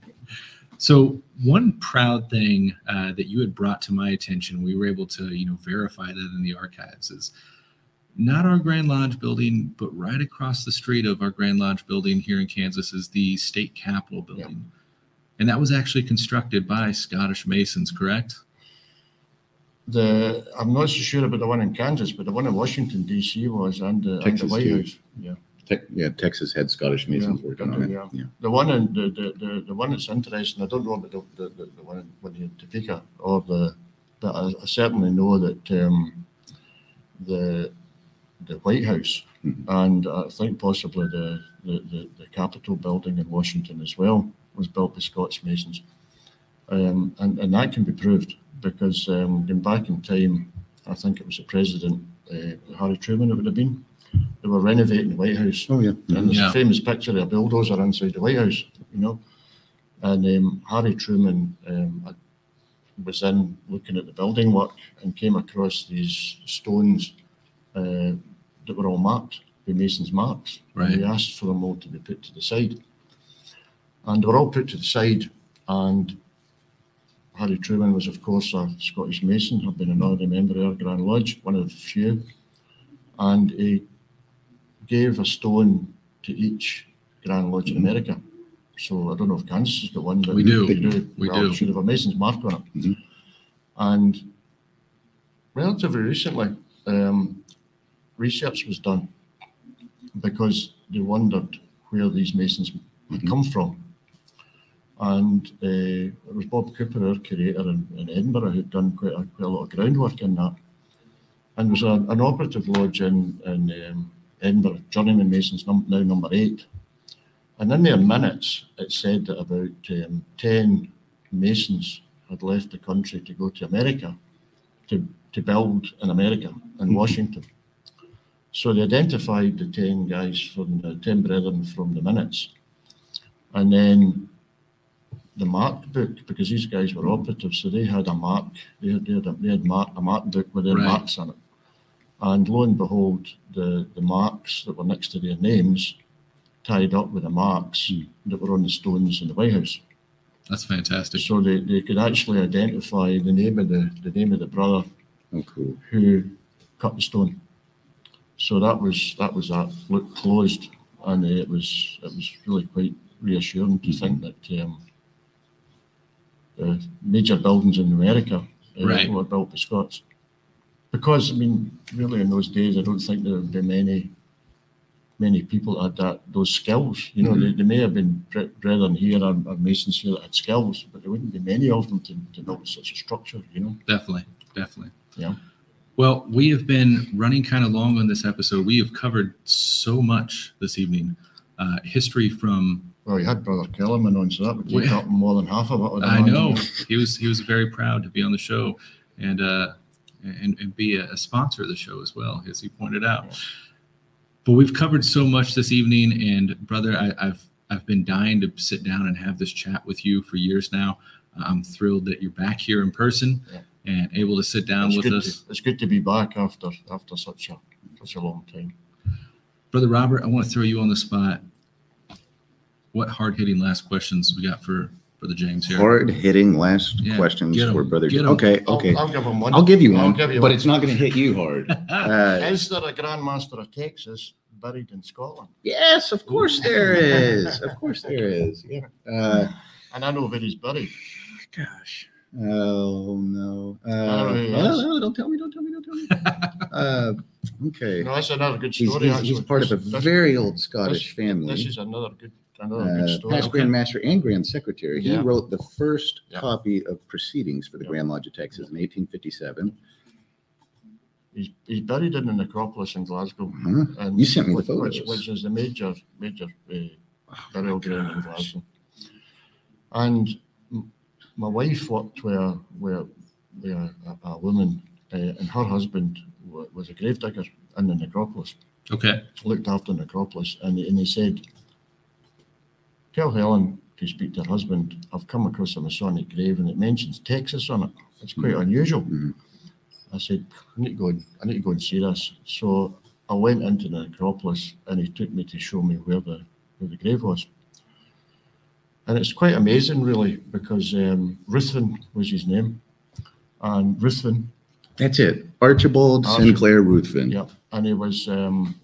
So one proud thing uh, that you had brought to my attention, we were able to, you know, verify that in the archives is not our Grand Lodge building, but right across the street of our Grand Lodge building here in Kansas is the state capitol building. And that was actually constructed by Scottish Masons, correct? The, I'm not so sure about the one in Kansas, but the one in Washington DC was and the, and the White too. House. Yeah. Te- yeah, Texas had Scottish Masons working on it. Yeah. Yeah. The one in, the, the, the, one that's interesting, I don't know about the, the, the, the one in, Topeka or the, but I, I certainly know that, um, the, the White House Mhm. and I think possibly the, the, the, the Capitol building in Washington as well was built by Scots Masons. Um, and, and that can be proved because, um, going back in time, I think it was the president, uh, Harry Truman, it would have been, they were renovating the White House. Oh, yeah. And there's Yeah. a famous picture of a bulldozer inside the White House, you know. And um, Harry Truman um, was in looking at the building work and came across these stones uh, that were all marked the Mason's marks. Right. And he asked for them all to be put to the side. And they were all put to the side. And Harry Truman was, of course, a Scottish Mason, had been an honorary member of our Grand Lodge, one of the few. And he gave a stone to each Grand Lodge in America. So I don't know if Kansas has got one, but We do. They do. We Well, do. Should have a Mason's mark on it. Mhm. And relatively recently, um, research was done because they wondered where these Masons had Mhm. come from. And uh, it was Bob Cooper, our curator in, in Edinburgh, who'd done quite a, quite a lot of groundwork in that. And there was a, an operative lodge in, in um, Edinburgh, Journeyman Masons, num- now number eight. And in their minutes, it said that about um, 10 Masons had left the country to go to America to, to build in America, in Washington. So they identified the 10 guys from the 10 brethren from the minutes. And then the mark book, because these guys were operatives, so they had a mark, they had, they had, a, they had mark, a mark book with their Right. marks on it. And lo and behold, the, the marks that were next to their names tied up with the marks Hmm. that were on the stones in the White House. That's fantastic. So they, they could actually identify the name of the, the name of the brother Oh, cool. who cut the stone. So that was that was that look closed, and uh, it was it was really quite reassuring to think that um, the major buildings in America uh, Right. were built by Scots. Because I mean, really in those days, I don't think there would be many many people that had that those skills. You know, they, they may have been bre- brethren here or, or masons here that had skills, but there wouldn't be many of them to, to build such a structure. You know. Definitely. Definitely. Yeah. Well, we have been running kind of long on this episode. We have covered so much this evening. Uh, history from Well, you had Brother Kellerman on, so that would take Well, up more than half of it. would I know he was he was very proud to be on the show and uh, and, and be a, a sponsor of the show as well, as you pointed out. But we've covered so much this evening, and brother, I, I've I've been dying to sit down and have this chat with you for years now. I'm thrilled that you're back here in person Yeah. and able to sit down It's with us. to, it's good to be back after after such a such a long time. Brother Robert, I want to throw you on the spot. What hard hitting last questions we got for Brother James here? Hard hitting last Yeah, questions get 'em, for brother. get 'em. Okay, I'll- okay. I'll, give him one. I'll give you one, I'll give you but one. it's not going to hit you hard. Uh, Is there a Grand Master of Texas buried in Scotland? yes, of course there is. Of course there is. Yeah. Uh, And I know where he's buried. gosh. Oh no. Uh, Oh, yes. no, no, don't tell me. Don't tell me. Don't tell me. uh, okay. No, that's another good He's, story. he's, actually. he's part of a This- this- very old Scottish This family. This is another good uh, story. past Grand Master and Grand Secretary. He Yeah. wrote the first Yeah. copy of Proceedings for the Yeah. Grand Lodge of Texas in 1857. He's, he's buried in the necropolis in Glasgow. Huh? And You sent me the which, which, photos. which is the major major uh, Oh, burial ground in Glasgow. And m- my wife worked where where where a, a woman uh, and her husband wa- was a gravedigger in the necropolis, Okay. looked after the necropolis, and, and he said, "Tell Helen to speak to her husband. I've come across a Masonic grave, and it mentions Texas on it. It's quite unusual." Mhm. I said, I need to go and I need to go and see this. So I went into the necropolis and he took me to show me where the where the grave was. And it's quite amazing really because um, Ruthven was his name. And Ruthven That's it. Archibald Archibald. Sinclair Ruthven. Yep. And he was, um,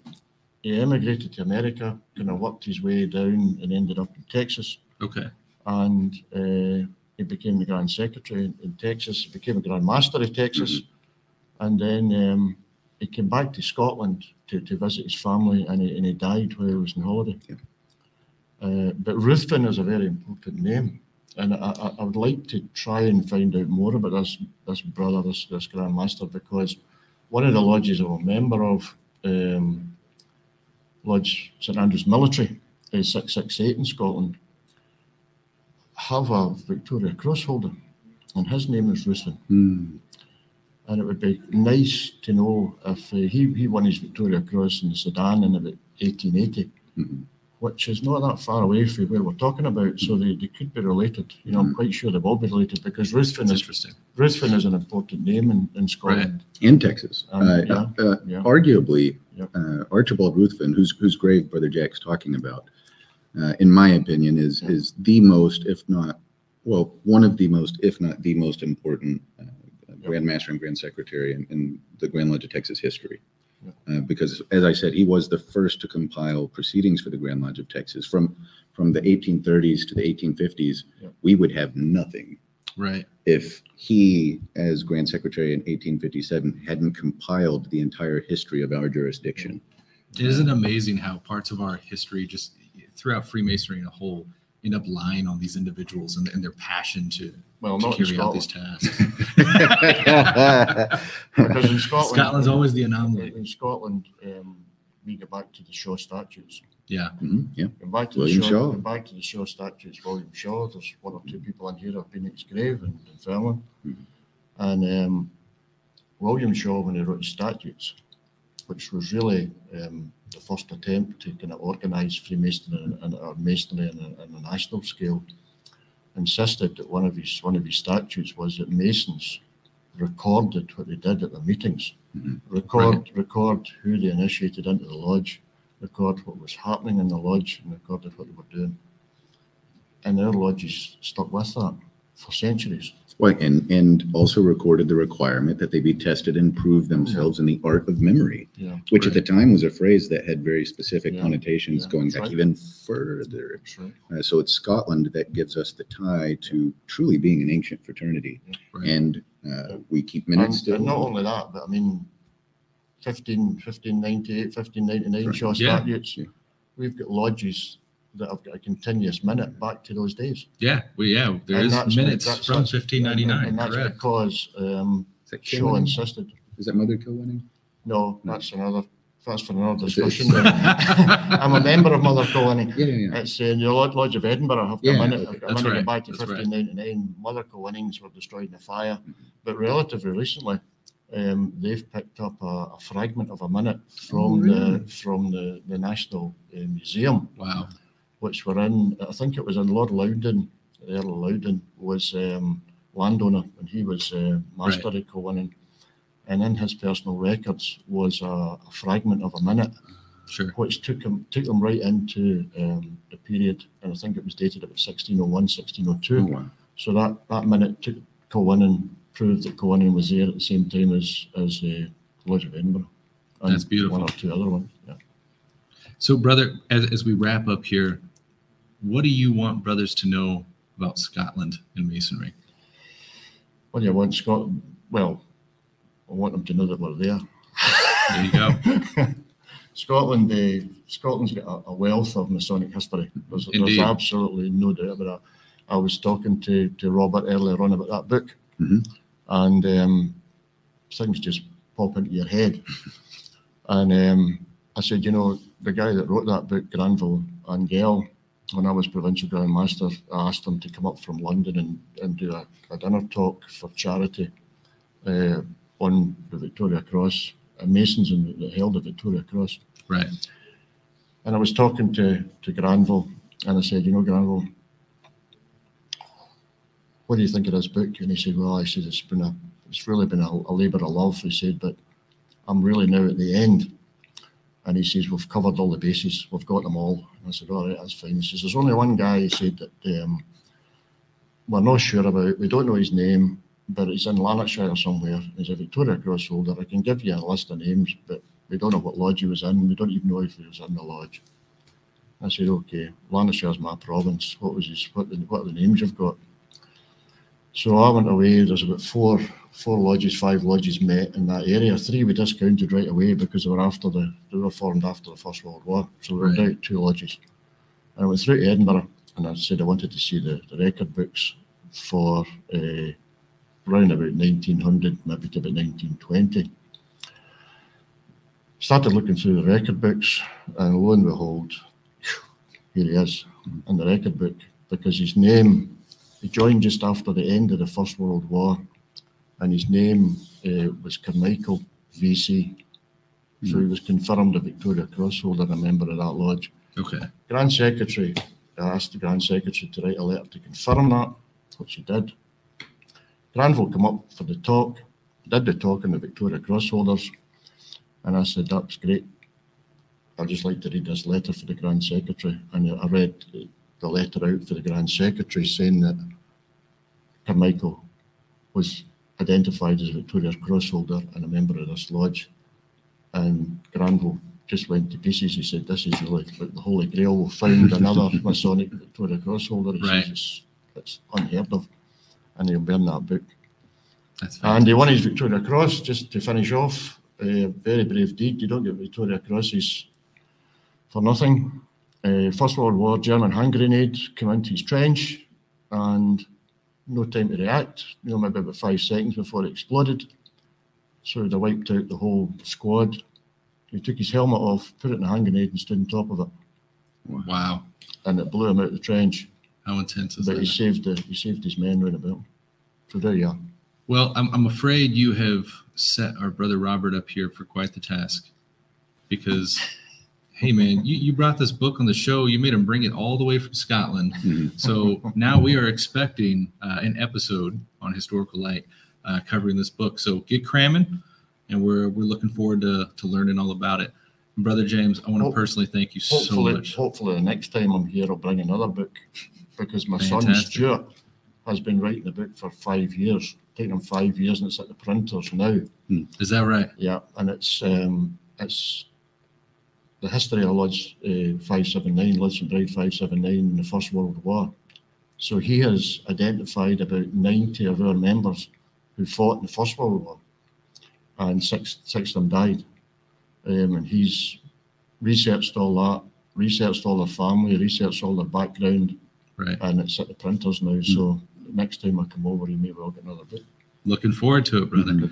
he emigrated to America, kind of worked his way down and ended up in Texas. Okay. And uh, he became the Grand Secretary in, in Texas, he became a Grand Master of Texas. And then um, he came back to Scotland to, to visit his family and he, and he died while he was on holiday. Yeah. Uh, but Ruthven is a very important name. And I, I, I would like to try and find out more about this, this brother, this, this Grand Master, because one of the lodges I'm a member of, um, Lodge St Andrews Military, A668 in Scotland, have a Victoria Cross holder, and his name is Ruthven. Hmm. And it would be nice to know if uh, he, he won his Victoria Cross in the Sudan in about 1880, Mhm. Which is not that far away from where we're talking about. So they, they could be related. You know, I'm quite sure they'll be related because Ruthven That's is, interesting. Ruthven is an important name in, in Scotland. In Texas. Um, Uh, yeah, uh, yeah. Arguably, Yep. uh, Archibald Ruthven, whose, whose grave Brother Jack's talking about, uh, in my opinion, is, Yeah. is the most, if not, well, one of the most, if not the most important uh, Grand Master and Grand Secretary in, in the Grand Lodge of Texas history. Uh, because, as I said, he was the first to compile proceedings for the Grand Lodge of Texas. From, from the 1830s to the 1850s, Yeah. we would have nothing Right. if he, as Grand Secretary in 1857, hadn't compiled the entire history of our jurisdiction. Isn't amazing how parts of our history, just throughout Freemasonry in a whole, end up lying on these individuals and, and their passion to, Well, to in carry out these Scotland. tasks. Because in Scotland, Scotland's always the anomaly. in Scotland, um, we go back to the Shaw statutes. Yeah. Mhm, yeah. Go back to William the Shaw. Shaw, go back to the Shaw statutes. William Shaw. There's one or two people in here have been at his grave in, in Fairland. Mhm. And um, William Shaw, when he wrote the statutes, which was really um, the first attempt to kind of organise Freemasonry and, or Masonry on a, on a national scale, insisted that one of his one of his statutes was that Masons recorded what they did at the meetings, Mhm. record record who they initiated into the lodge, record what was happening in the lodge, and recorded what they were doing. And their lodges stuck with that for centuries. Well, and, and also recorded the requirement that they be tested and prove themselves in the art of memory, Yeah, which at the time was a phrase that had very specific Yeah, connotations yeah, going that's back right. even further. right. Uh, so it's Scotland that gives us the tie to truly being an ancient fraternity. Right. And uh, we keep minutes And, still. and not only that, but I mean, 15, 1598, 1599 Right. Shaw Yeah. statutes, Yeah. we've got lodges that I've got a continuous minute back to those days. Yeah. Well, yeah. There And is minutes that's- from 1599. And that's Correct. because um, Is that Shaw Kilwinning? insisted. Is that Mother Kilwinning? No, that's another, that's for another discussion. I'm a member of Mother Kilwinning. Yeah, yeah, yeah. It's uh, the Lodge, Lodge of Edinburgh. I've got Yeah, a minute, okay. a minute right, back to that's right. 1599. Mother Kilwinning's were destroyed in a fire, but relatively recently, um, they've picked up a, a fragment of a minute from Oh, really? the from the, the National uh, Museum, Wow. Which were in. I think it was in Lord Loudon. The Earl of Loudon was um, landowner, and he was uh, master of Kilwinning. And in his personal records was a, a fragment of a minute Sure. which took him took him right into um, the period, and I think it was dated about 1601, 1602. Oh, wow. So that, that minute took Kilwinning, proved that Kilwinning was there at the same time as as uh, Lodge of Edinburgh. And That's beautiful. One or two other ones. Yeah. So, brother, as, as we wrap up here, what do you want brothers to know about Scotland and Masonry? What do you want, Scott? Well, I want them to know that we're there. There you go. Scotland, uh, Scotland's got a, a wealth of Masonic history. There's, there's absolutely no doubt about that. I was talking to, to Robert earlier on about that book, Mhm. and um, things just pop into your head. And um, I said, you know, the guy that wrote that book, Granville Angell, when I was provincial Grand Master, I asked him to come up from London and, and do a, a dinner talk for charity uh, on the Victoria Cross, uh, Masons and that held the Victoria Cross. Right. And I was talking to, to Granville, and I said, you know, Granville, what do you think of this book? And he said, well, I said, it's been a, it's really been a, a labour of love. He said, but I'm really now at the end. And he says, we've covered all the bases. We've got them all. And I said, all right, that's fine. He says, there's only one guy, he said, that um, we're not sure about. We don't know his name, but he's in Lanarkshire somewhere. He's a Victoria Cross holder. I can give you a list of names, but we don't know what lodge he was in. We don't even know if he was in the lodge. I said, okay, Lanarkshire's my province. What was his, what, the, what are the names you've got? So I went away. There's about four, four lodges, five lodges met in that area. Three we discounted right away because they were after the, they were formed after the First World War. So we were Right. down to two lodges. And I went through to Edinburgh and I said I wanted to see the, the record books for uh, around about 1900, maybe to about 1920. Started looking through the record books, and lo and behold, here he is in the record book because his name, he joined just after the end of the First World War, and his name uh, was Carmichael VC. So he was confirmed a Victoria Cross holder, and a member of that lodge. Okay. Grand Secretary, I asked the Grand Secretary to write a letter to confirm that, which he did. Granville came up for the talk, did the talk on the Victoria Cross holders, and I said, that's great. I'd just like to read this letter for the Grand Secretary. And I read the letter out for the Grand Secretary saying that Carmichael was identified as a Victoria Cross holder and a member of this lodge. And Granville just went to pieces. He said, This is really like the Holy Grail. We found another Masonic Victoria Cross holder. He Right. says it's, unheard of. And he'll burn that book. That's And he won his Victoria Cross just to finish off. A very brave deed. You don't get Victoria Crosses for nothing. Uh, First World War, German hand grenade came into his trench and no time to react, you know, maybe about five seconds before it exploded. So they wiped out the whole squad. He took his helmet off, put it in a hand grenade and stood on top of it. Wow. And it blew him out of the trench. How intense is But he that? saved the, he saved his men round about. So there you are. Well, I'm, I'm afraid you have set our brother Robert up here for quite the task because, hey, man, you, you brought this book on the show. You made him bring it all the way from Scotland. Mhm. So now we are expecting uh, an episode on Historical Light uh, covering this book. So get cramming, and we're, we're looking forward to, to learning all about it. Brother James, I want to Hope- personally thank you so Hopefully, much. hopefully the next time I'm here, I'll bring another book because my son Stuart has been writing the book for five years. Taking him five years, and it's at the printers now. Is that right? Yeah, and it's um, it's the history of Lodge uh, seven nine, Lodge and Bride five seven nine in the First World War. So he has identified about ninety of our members who fought in the First World War, and six six of them died. Um, and he's researched all that, researched all their family, researched all their background, Right. and it's at the printers now. So next time I come over, he may well get another book. Looking forward to it, brother.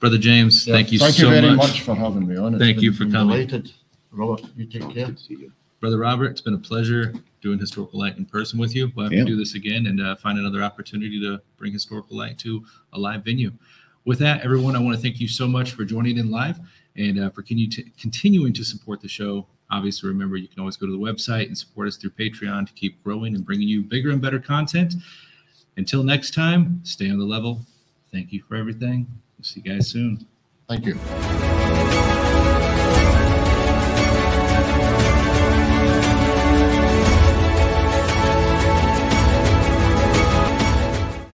Brother James, Yeah, thank you thank so you very much. much. for having me on. It's Thank you for coming. Delighted. Robert, you take care. Good to see you. Brother Robert, it's been a pleasure doing Historical Light in person with you. We'll have Yeah. to do this again and uh, find another opportunity to bring Historical Light to a live venue. With that, everyone, I want to thank you so much for joining in live and uh, for continue to, continuing to support the show. Obviously, remember you can always go to the website and support us through Patreon to keep growing and bringing you bigger and better content. Until next time, stay on the level. Thank you for everything. We'll see you guys soon. Thank you.